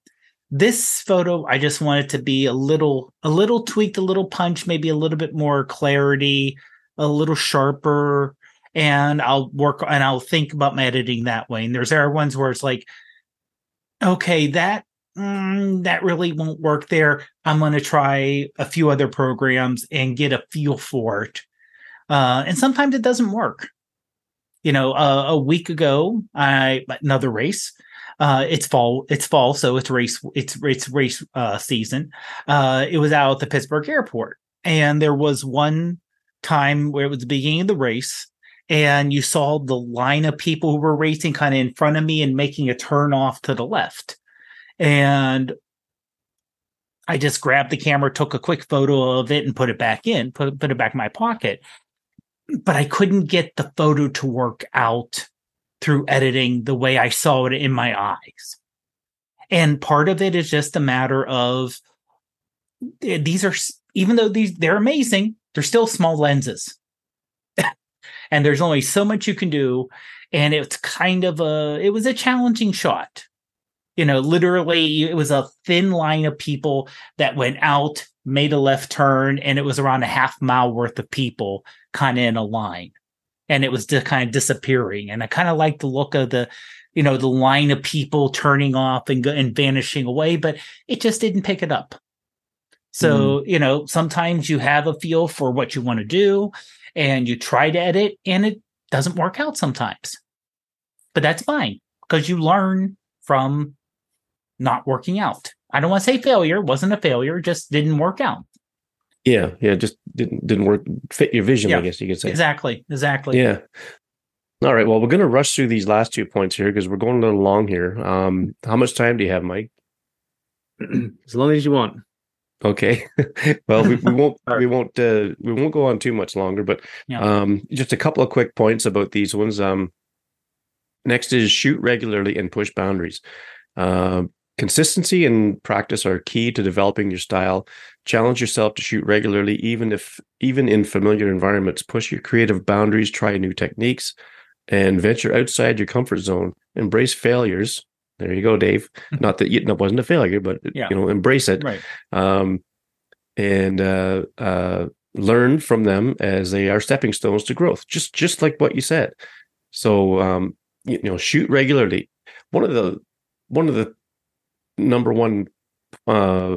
this photo I just want it to be a little a little tweaked, a little punch, maybe a little bit more clarity, a little sharper and I'll work and I'll think about my editing that way. And there's other ones where it's like, okay, that mm, that really won't work there. I'm going to try a few other programs and get a feel for it. Uh, and sometimes it doesn't work. You know, uh, a week ago, I another race. Uh, it's fall. It's fall, so it's race. It's it's race uh, season. Uh, it was out at the Pittsburgh airport, and there was one time where it was the beginning of the race, and you saw the line of people who were racing kind of in front of me and making a turn off to the left. And I just grabbed the camera, took a quick photo of it, and put it back in, put, put it back in my pocket. But I couldn't get the photo to work out through editing the way I saw it in my eyes. And part of it is just a matter of eh, these are, even though these they're amazing, they're still small lenses. and there's only so much you can do. And it's kind of a, it was a challenging shot you know, literally it was a thin line of people that went out, made a left turn, and it was around a half mile worth of people kind of in a line. And it was just kind of disappearing. And I kind of like the look of the, you know, the line of people turning off and, and vanishing away, but it just didn't pick it up. So, mm. you know, sometimes you have a feel for what you want to do and you try to edit and it doesn't work out sometimes. But that's fine because you learn from not working out. I don't want to say failure, wasn't a failure, just didn't work out. Yeah, yeah, just didn't didn't work fit your vision, yeah, I guess you could say. Exactly, exactly. Yeah. All right. Well, we're going to rush through these last two points here because we're going a little long here. Um, how much time do you have, Mike? as long as you want. Okay. well, we, we won't we won't uh, we won't go on too much longer, but yeah. um, just a couple of quick points about these ones. Um, next is shoot regularly and push boundaries. Uh, Consistency and practice are key to developing your style. Challenge yourself to shoot regularly, even if even in familiar environments. Push your creative boundaries, try new techniques, and venture outside your comfort zone. Embrace failures. There you go, Dave. Not that it wasn't a failure, but yeah. you know, embrace it. Right. Um, and uh, uh, learn from them as they are stepping stones to growth. Just just like what you said. So um, you, you know, shoot regularly. One of the one of the number one uh,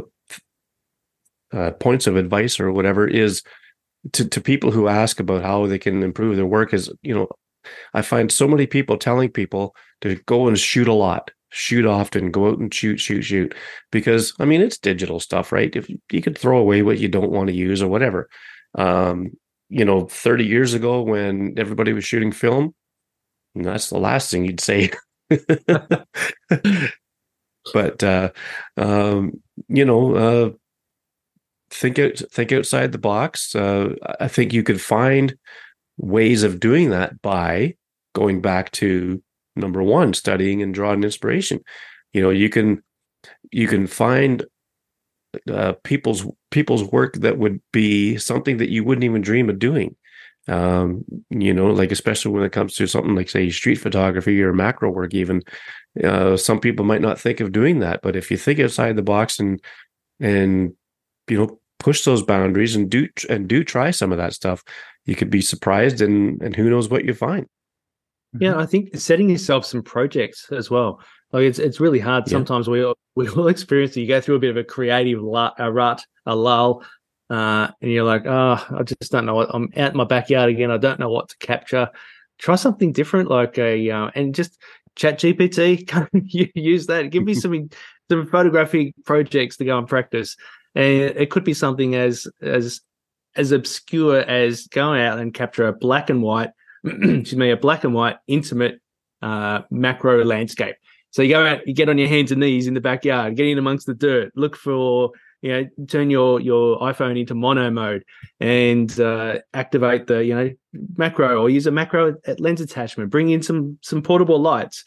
uh, points of advice or whatever is to, to people who ask about how they can improve their work is you know i find so many people telling people to go and shoot a lot shoot often go out and shoot shoot shoot. Because i mean it's digital stuff right? If you could throw away what you don't want to use or whatever. Um you know 30 years ago when everybody was shooting film that's the last thing you'd say but uh, um, you know, uh, think out think outside the box. Uh, I think you could find ways of doing that by going back to number one, studying and drawing inspiration. You know, you can you can find uh, people's people's work that would be something that you wouldn't even dream of doing. Um, you know, like especially when it comes to something like say street photography or macro work, even uh, some people might not think of doing that. But if you think outside the box and and you know push those boundaries and do and do try some of that stuff, you could be surprised and and who knows what you find. Yeah, I think setting yourself some projects as well. Like it's it's really hard. Yeah. Sometimes we all, we all experience it. You go through a bit of a creative lu- a rut, a lull, uh, and you're like, oh, I just don't know what. I'm out in my backyard again. I don't know what to capture. Try something different, like a uh, and just chat GPT. Use that. Give me some some photographic projects to go and practice. And it could be something as as as obscure as going out and capture a black and white, excuse me, a black and white intimate uh, macro landscape. So you go out, you get on your hands and knees in the backyard, get in amongst the dirt, look for, you know, turn your your iPhone into mono mode and uh, activate the, you know, macro or use a macro lens attachment. Bring in some some portable lights,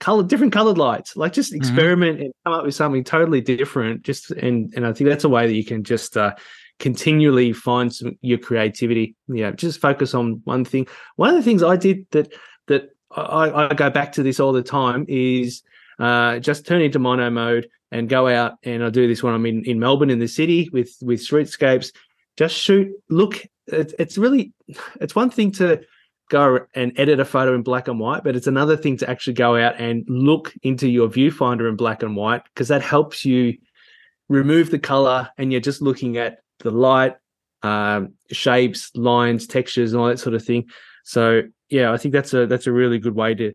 color different colored lights. Like just experiment and come up with something totally different. Just and and I think that's a way that you can just uh, continually find some your creativity. Yeah, just focus on one thing. One of the things I did that that I, I go back to this all the time is uh, just turn into mono mode and go out and I do this when I'm in, in Melbourne in the city with with streetscapes. Just shoot. Look, it, it's really it's one thing to go and edit a photo in black and white, but it's another thing to actually go out and look into your viewfinder in black and white because that helps you remove the color and you're just looking at the light, um, shapes, lines, textures, and all that sort of thing. So yeah, I think that's a that's a really good way to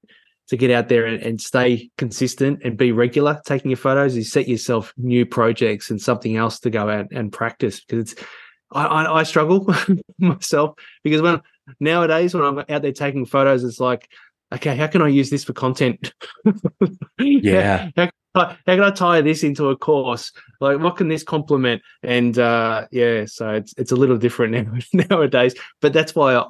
to get out there and, and stay consistent and be regular taking your photos. You set yourself new projects and something else to go out and practice because it's I, I, I struggle myself because when nowadays when I'm out there taking photos, it's like, okay, how can I use this for content? Yeah. how, how can I tie this into a course? Like, what can this complement? And uh, yeah, so it's it's a little different now, nowadays. But that's why, I,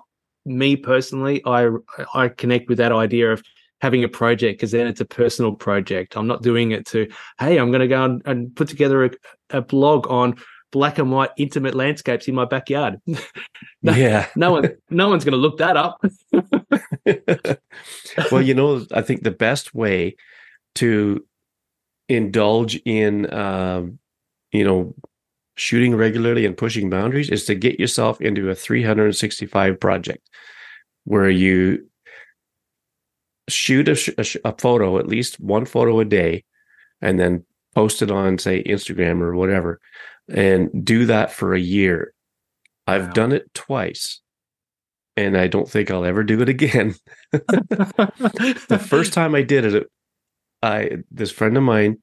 me personally, I I connect with that idea of having a project because then it's a personal project. I'm not doing it to, hey, I'm going to go and, and put together a, a blog on black and white intimate landscapes in my backyard. no, yeah. no one, no one's going to look that up. well, you know, I think the best way to indulge in, um, you know, shooting regularly and pushing boundaries is to get yourself into a 365 project where you shoot a, a, a photo, at least one photo a day, and then post it on, say, Instagram or whatever, and do that for a year. I've Wow. done it twice, and I don't think I'll ever do it again. the first time I did it, I this friend of mine,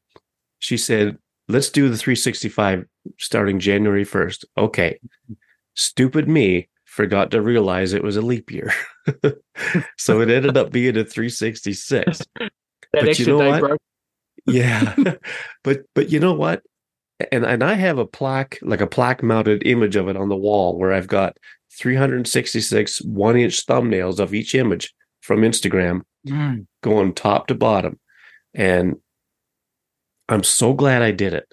she said, "Let's do the 365 starting January 1st." Okay. Stupid me forgot to realize it was a leap year. so it ended up being a 366. that But you know day, what? bro. Yeah. but but you know what? And and I have a plaque, like a plaque mounted image of it on the wall where I've got 366 one inch thumbnails of each image from Instagram Mm. going top to bottom. And I'm so glad I did it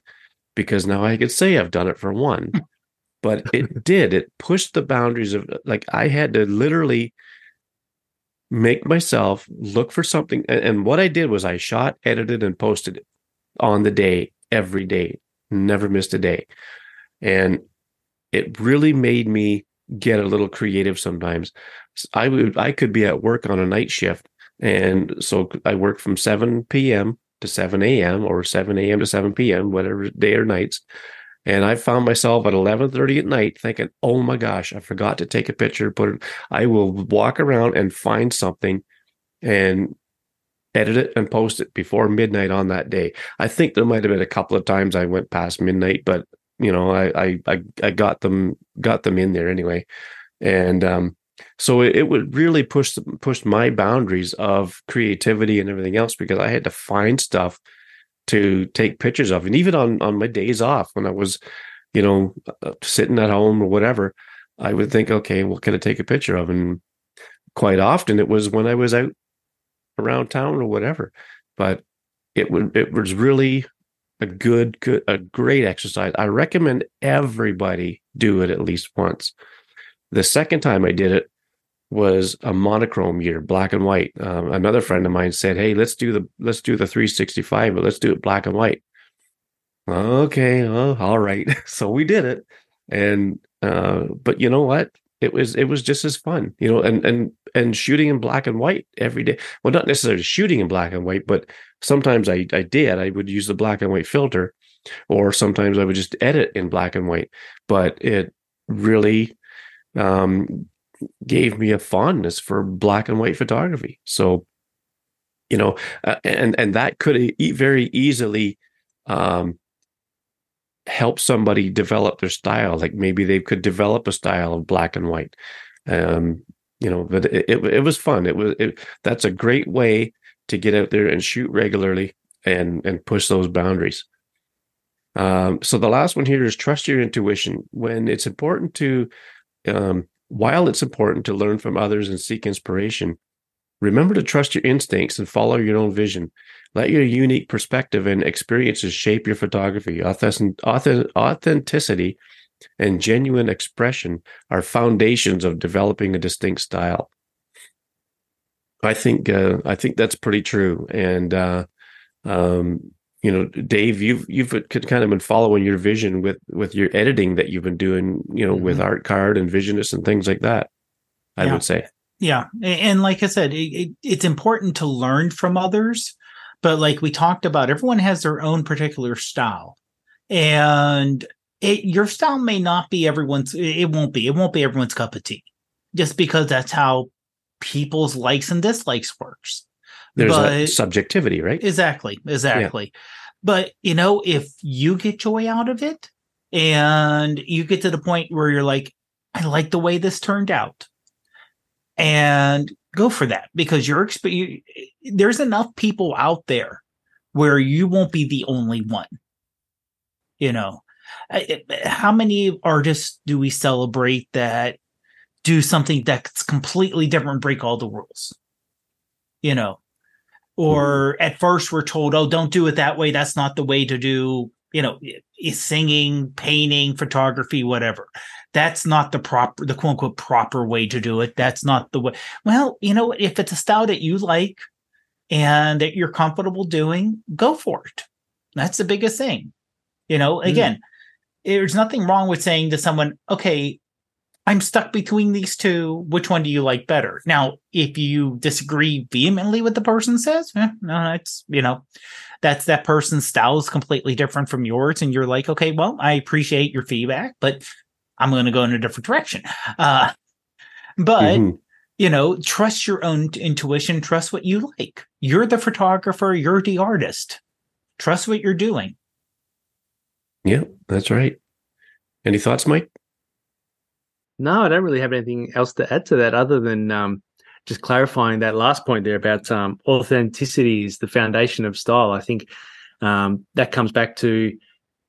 because now I could say I've done it for one. But it did. It pushed the boundaries of like I had to literally make myself look for something. And, and what I did was I shot, edited, and posted it on the day, every day, never missed a day. And it really made me get a little creative sometimes. I would I could be at work on a night shift and so I work from 7 p.m. to 7 a.m. or 7 a.m. to 7 p.m., whatever day or nights. And I found myself at 11:30 at night thinking, "Oh my gosh, I forgot to take a picture, put it I will walk around and find something and edit it and post it before midnight on that day. I think there might have been a couple of times I went past midnight, but you know, I I I, I got them got them in there anyway. And um so it, it would really push push my boundaries of creativity and everything else because I had to find stuff to take pictures of, and even on on my days off when I was you know, uh, sitting at home or whatever, I would think, okay, what can I take a picture of? And quite often it was when I was out around town or whatever. But it would it was really a good, good, a great exercise. I recommend everybody do it at least once. The second time I did it was a monochrome year, black and white. Um, another friend of mine said, "Hey, let's do the let's do the 365, but let's do it black and white." Okay, well, all right. so we did it, and uh, but you know what? It was it was just as fun, you know, and and and shooting in black and white every day. Well, not necessarily shooting in black and white, but sometimes I I did. I would use the black and white filter, or sometimes I would just edit in black and white. But it really um, gave me a fondness for black and white photography. So, you know, uh, and and that could e- very easily um, help somebody develop their style. Like maybe they could develop a style of black and white. Um, you know, but it, it, it was fun. It was it, that's a great way to get out there and shoot regularly and and push those boundaries. Um, so the last one here is trust your intuition. When it's important to, um, while it's important to learn from others and seek inspiration, remember to trust your instincts and follow your own vision. Let your unique perspective and experiences shape your photography. Authenticity and genuine expression are foundations of developing a distinct style. I think uh, I think that's pretty true, and uh, um, you know, Dave, you've you've kind of been following your vision with with your editing that you've been doing, you know, mm-hmm. with Art Card and Visionist and things like that. I yeah. would say, yeah, and like I said, it, it, it's important to learn from others, but like we talked about, everyone has their own particular style, and it, your style may not be everyone's. It won't be. It won't be everyone's cup of tea, just because that's how people's likes and dislikes works there's but, a subjectivity, right? Exactly, exactly. Yeah. But you know, if you get joy out of it and you get to the point where you're like, I like the way this turned out, and go for that because you're you, there's enough people out there where you won't be the only one. You know, how many artists do we celebrate that do something that's completely different, and break all the rules? You know, or mm-hmm. at first we're told oh don't do it that way that's not the way to do you know singing painting photography whatever that's not the proper the quote unquote proper way to do it that's not the way well you know if it's a style that you like and that you're comfortable doing go for it that's the biggest thing you know mm-hmm. again mm. there's nothing wrong with saying to someone okay I'm stuck between these two. Which one do you like better? Now, if you disagree vehemently with the person says, eh, no, that's you know, that's that person's style is completely different from yours, and you're like, okay, well, I appreciate your feedback, but I'm going to go in a different direction. Uh, but mm-hmm. you know, trust your own intuition. Trust what you like. You're the photographer. You're the artist. Trust what you're doing. Yeah, that's right. Any thoughts, Mike? No, I don't really have anything else to add to that other than um, just clarifying that last point there about um, authenticity is the foundation of style. I think um, that comes back to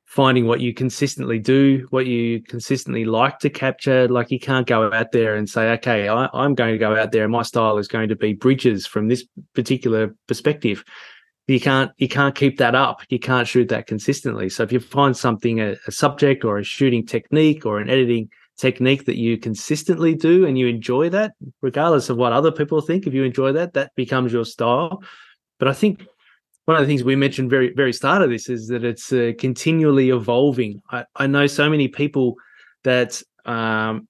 finding what you consistently do, what you consistently like to capture. Like you can't go out there and say, okay, I, am going to go out there and my style is going to be bridges from this particular perspective. You can't you can't keep that up. You can't shoot that consistently. So if you find something a, a subject or a shooting technique or an editing technique that you consistently do and you enjoy that, regardless of what other people think, if you enjoy that, that becomes your style. But I think one of the things we mentioned very very start of this is that it's uh, continually evolving. I, I know so many people that um,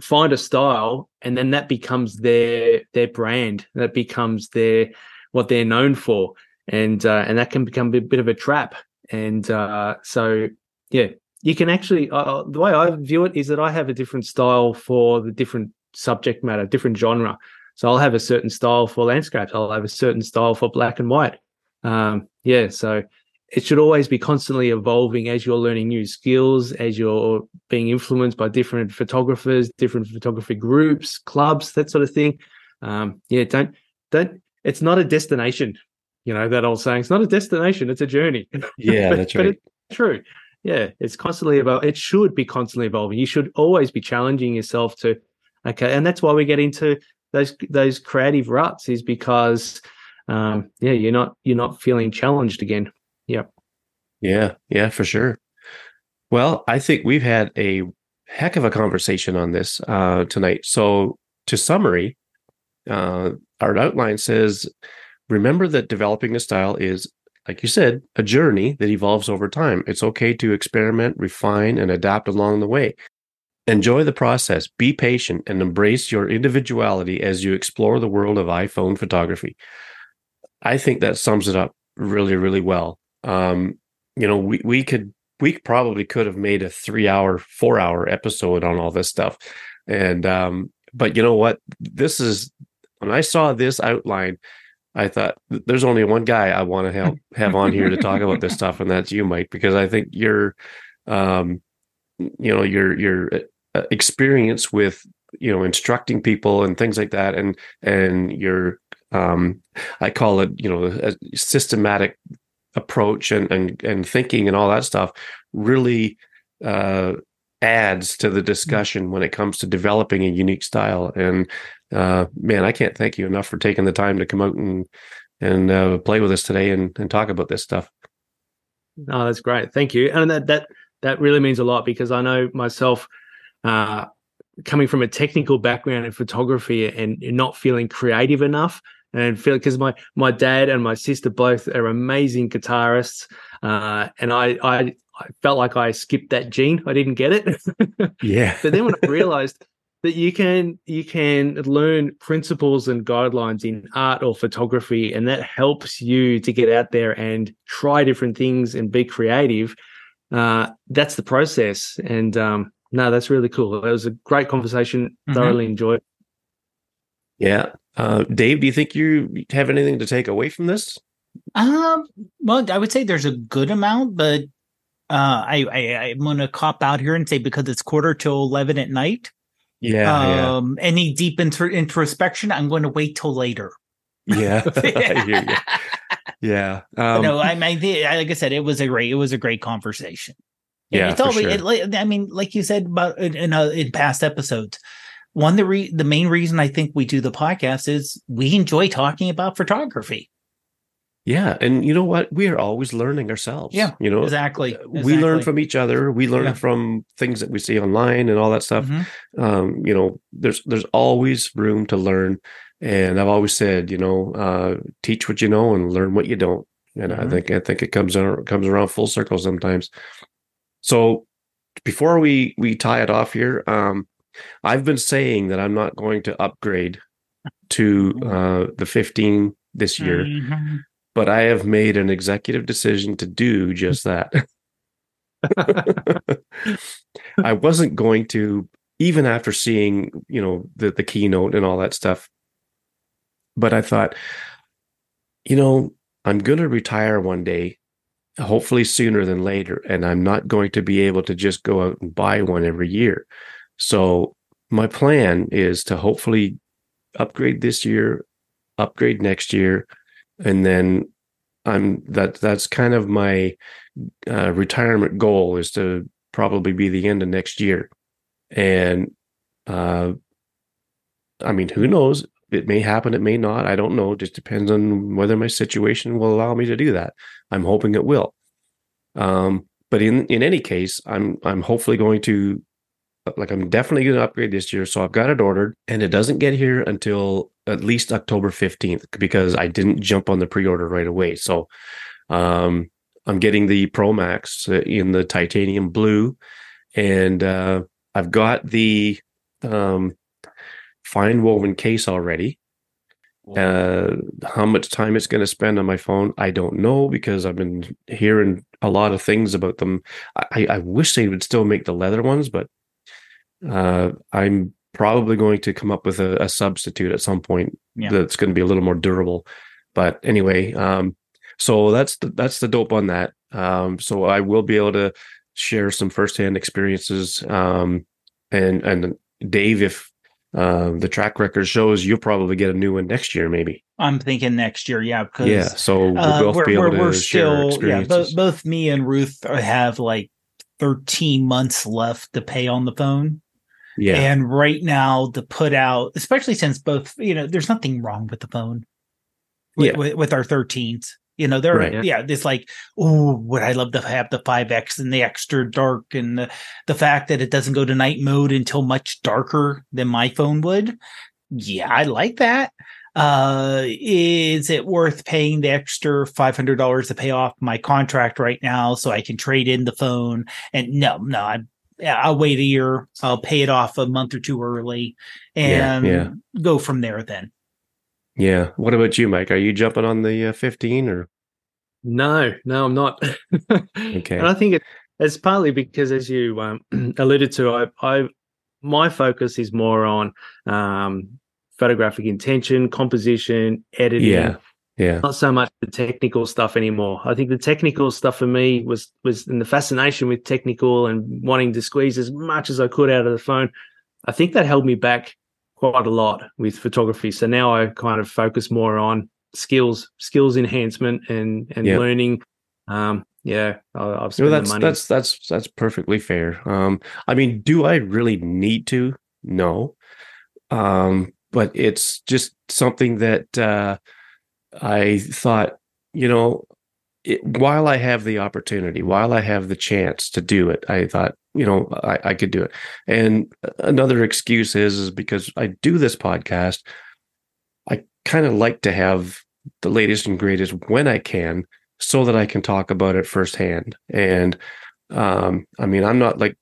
find a style and then that becomes their their brand. That becomes their what they're known for, and uh, and that can become a bit of a trap. And uh, so yeah, you can actually uh, uh, the way I view it is that I have a different style for the different subject matter, different genre. So I'll have a certain style for landscapes. I'll have a certain style for black and white. Um, yeah, so it should always be constantly evolving as you're learning new skills, as you're being influenced by different photographers, different photography groups, clubs, that sort of thing. Um, yeah, don't don't. It's not a destination. You know that old saying. It's not a destination. It's a journey. Yeah, but, that's right. But it's true yeah, it's constantly about. It should be constantly evolving. You should always be challenging yourself to, okay, and that's why we get into those those creative ruts is because, um, yeah, you're not you're not feeling challenged again. Yeah, yeah, yeah, for sure. Well, I think we've had a heck of a conversation on this uh, tonight. So, to summary, uh, our outline says, remember that developing a style is like you said, a journey that evolves over time. It's okay to experiment, refine, and adapt along the way. Enjoy the process, be patient, and embrace your individuality as you explore the world of iPhone photography. I think that sums it up really, really well. Um, you know, we, we could, we probably could have made a three hour, four hour episode on all this stuff. And, um, but you know what? This is, when I saw this outline, I thought there's only one guy I want to help have on here to talk about this stuff, and that's you, Mike, because I think your, um, you know, your your uh, experience with you know instructing people and things like that, and and your, um, I call it, you know, a systematic approach and and and thinking and all that stuff really uh, adds to the discussion when it comes to developing a unique style. And uh, man, I can't thank you enough for taking the time to come out and and uh, play with us today and, and talk about this stuff. Oh, that's great. Thank you. And that that that really means a lot because I know myself uh, coming from a technical background in photography and not feeling creative enough and feel because my my dad and my sister both are amazing guitarists uh, and I, I I felt like I skipped that gene. I didn't get it. yeah. but then when I realized that you can you can learn principles and guidelines in art or photography and that helps you to get out there and try different things and be creative. Uh, that's the process and um, no that's really cool. It was a great conversation. Mm-hmm. thoroughly enjoyed. Yeah. Uh, dave do you think you have anything to take away from this? Um well i would say there's a good amount but uh, I, I i'm gonna cop out here and say because it's quarter to 11 at night yeah. Um, yeah. any deep inter- introspection, I'm going to wait till later. Yeah. yeah. Um, no, I mean, like I said, it was a great, it was a great conversation. Yeah. It's always, sure. it, I mean, like you said about in, in, uh, in past episodes, one the re- the main reason I think we do the podcast is we enjoy talking about photography. Yeah, and you know what? We are always learning ourselves. Yeah, you know exactly. exactly. We learn from each other. We learn yeah. from things that we see online and all that stuff. Mm-hmm. Um, you know, there's there's always room to learn, and I've always said, you know, uh, teach what you know and learn what you don't. And mm-hmm. I think I think it comes around, comes around full circle sometimes. So before we we tie it off here, um, I've been saying that I'm not going to upgrade to mm-hmm. uh, the 15 this year. Mm-hmm but I have made an executive decision to do just that. I wasn't going to, even after seeing, you know, the the keynote and all that stuff. But I thought, you know, I'm going to retire one day, hopefully sooner than later, and I'm not going to be able to just go out and buy one every year. So my plan is to hopefully upgrade this year, upgrade next year, and then I'm that that's kind of my uh, retirement goal is to probably be the end of next year, and uh, I mean, who knows? It may happen, it may not. I don't know. It just depends on whether my situation will allow me to do that. I'm hoping it will. Um, but in in any case, I'm I'm hopefully going to like I'm definitely going to upgrade this year. So I've got it ordered, and it doesn't get here until at least October 15th because I didn't jump on the pre-order right away. So um, I'm getting the Pro Max uh, in the titanium blue, and uh, I've got the um, fine woven case already. Uh, how much time it's going to spend on my phone, I don't know because I've been hearing a lot of things about them. I, I wish they would still make the leather ones, but uh, I'm probably going to come up with a, a substitute at some point yeah. that's going to be a little more durable. But anyway, um, so that's the, that's the dope on that. Um, so I will be able to share some firsthand experiences. Um, and and Dave, if uh, the track record shows, you'll probably get a new one next year, maybe. I'm thinking next year, yeah. Yeah, so we'll uh, both we're, be able we're, to we're share still. Yeah, both, both me and Ruth have like 13 months left to pay on the phone. Yeah. And right now, to put out, especially since both, you know, there's nothing wrong with the phone with, Yeah. with, with our 13s. You know, they're, Right. yeah, it's like, oh, would I love to have the 5X and the extra dark and the, the fact that it doesn't go to night mode until much darker than my phone would. Yeah, I like that. Uh, is it worth paying the extra $500 to pay off my contract right now so I can trade in the phone? And no, no, I, yeah, I'll wait a year. I'll pay it off a month or two early Yeah, and yeah. go from there then. Yeah. What about you, Mike? Are you jumping on the uh, 15 or? No, no, I'm not. Okay. And I think it, it's partly because, as you um, alluded to, I, I my focus is more on um, photographic intention, composition, editing. Yeah. Yeah. Not so much the technical stuff anymore. I think the technical stuff for me was was in the fascination with technical and wanting to squeeze as much as I could out of the phone. I think that held me back quite a lot with photography. So now I kind of focus more on skills, skills enhancement, and and Yeah. learning. Um, yeah, I, I've spent that's money. that's that's that's perfectly fair. Um, I mean, do I really need to? No. Um, but it's just something that uh, I thought, you know, it, while I have the opportunity, while I have the chance to do it, I thought, you know, I, I could do it. And another excuse is is because I do this podcast, I kind of like to have the latest and greatest when I can, so that I can talk about it firsthand. And um, I mean, I'm not like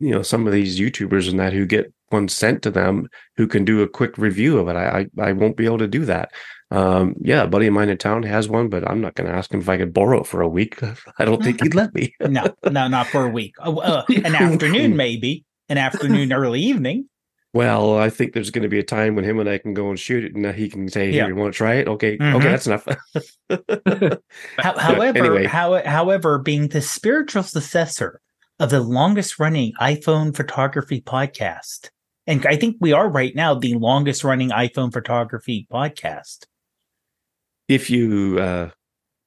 you know some of these YouTubers and that who get one sent to them who can do a quick review of it. I I, I won't be able to do that. Um, yeah, a buddy of mine in town has one, but I'm not going to ask him if I could borrow it for a week. I don't think he'd let me. No, no, not for a week. Uh, uh, an afternoon, maybe. An afternoon, early evening. Well, I think there's going to be a time when him and I can go and shoot it, and he can say, "Here, Yeah. you want to try it? Okay, Mhm. okay, that's enough." How, however, anyway. how, however, being the spiritual successor of the longest running iPhone photography podcast, and I think we are right now the longest running iPhone photography podcast. If you uh,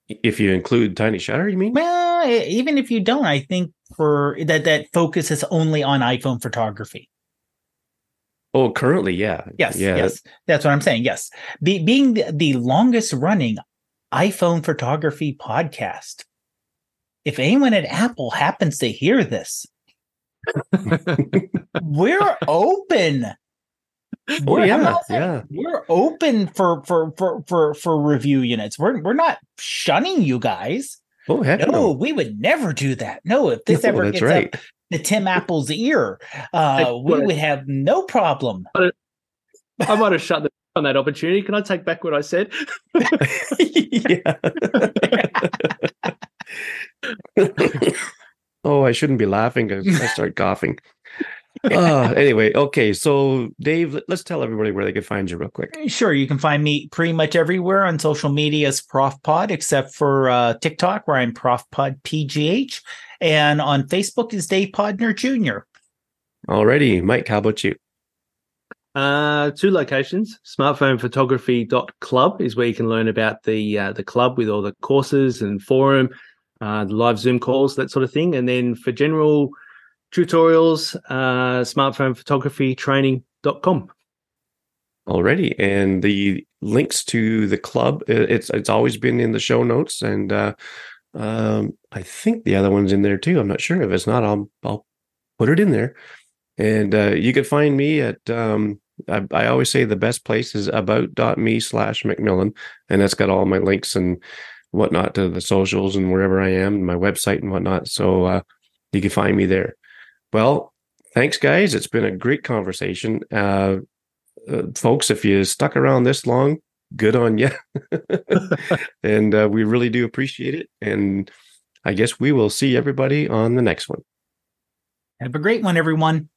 if you include Tiny Shutter, you mean? Well, even if you don't, I think for that that focus is only on iPhone photography. Oh, currently, yeah, Yes, yeah, yes, that's what I'm saying. Yes, Be- being the, the longest running iPhone photography podcast. If anyone at Apple happens to hear this, we're open. We're- yeah, saying- yeah. We're open for for for for for review units. We're we're not shunning you guys. Oh heck No, no. we would never do that. No, if this No, ever gets right. up to Tim Apple's ear, uh, we would have no problem. I might have shut the on that opportunity. Can I take back what I said? oh, I shouldn't be laughing because I start coughing. Uh, anyway, okay. So, Dave, let- let's tell everybody where they can find you real quick. Sure, you can find me pretty much everywhere on social media as Prof Pod, except for uh, TikTok, where I'm Prof Pod PGH, and on Facebook is Dave Podner Jr. Alrighty, Mike, how about you? Uh, two locations. Smartphonephotography.club is where you can learn about the uh, the club with all the courses and forum, uh, the live Zoom calls, that sort of thing. And then for general tutorials, uh, smartphonephotographytraining.com. Already, and the links to the club it's it's always been in the show notes, and uh, um, I think the other one's in there too. I'm not sure if it's not. I'll I'll put it in there, and uh, you can find me at. Um, I, I always say the best place is about.me slash McMillan, and that's got all my links and whatnot to the socials and wherever I am, my website and whatnot. So uh, you can find me there. Well, thanks, guys. It's been a great conversation. Uh, uh, folks, if you stuck around this long, good on you. and uh, we really do appreciate it. And I guess we will see everybody on the next one. Have a great one, everyone.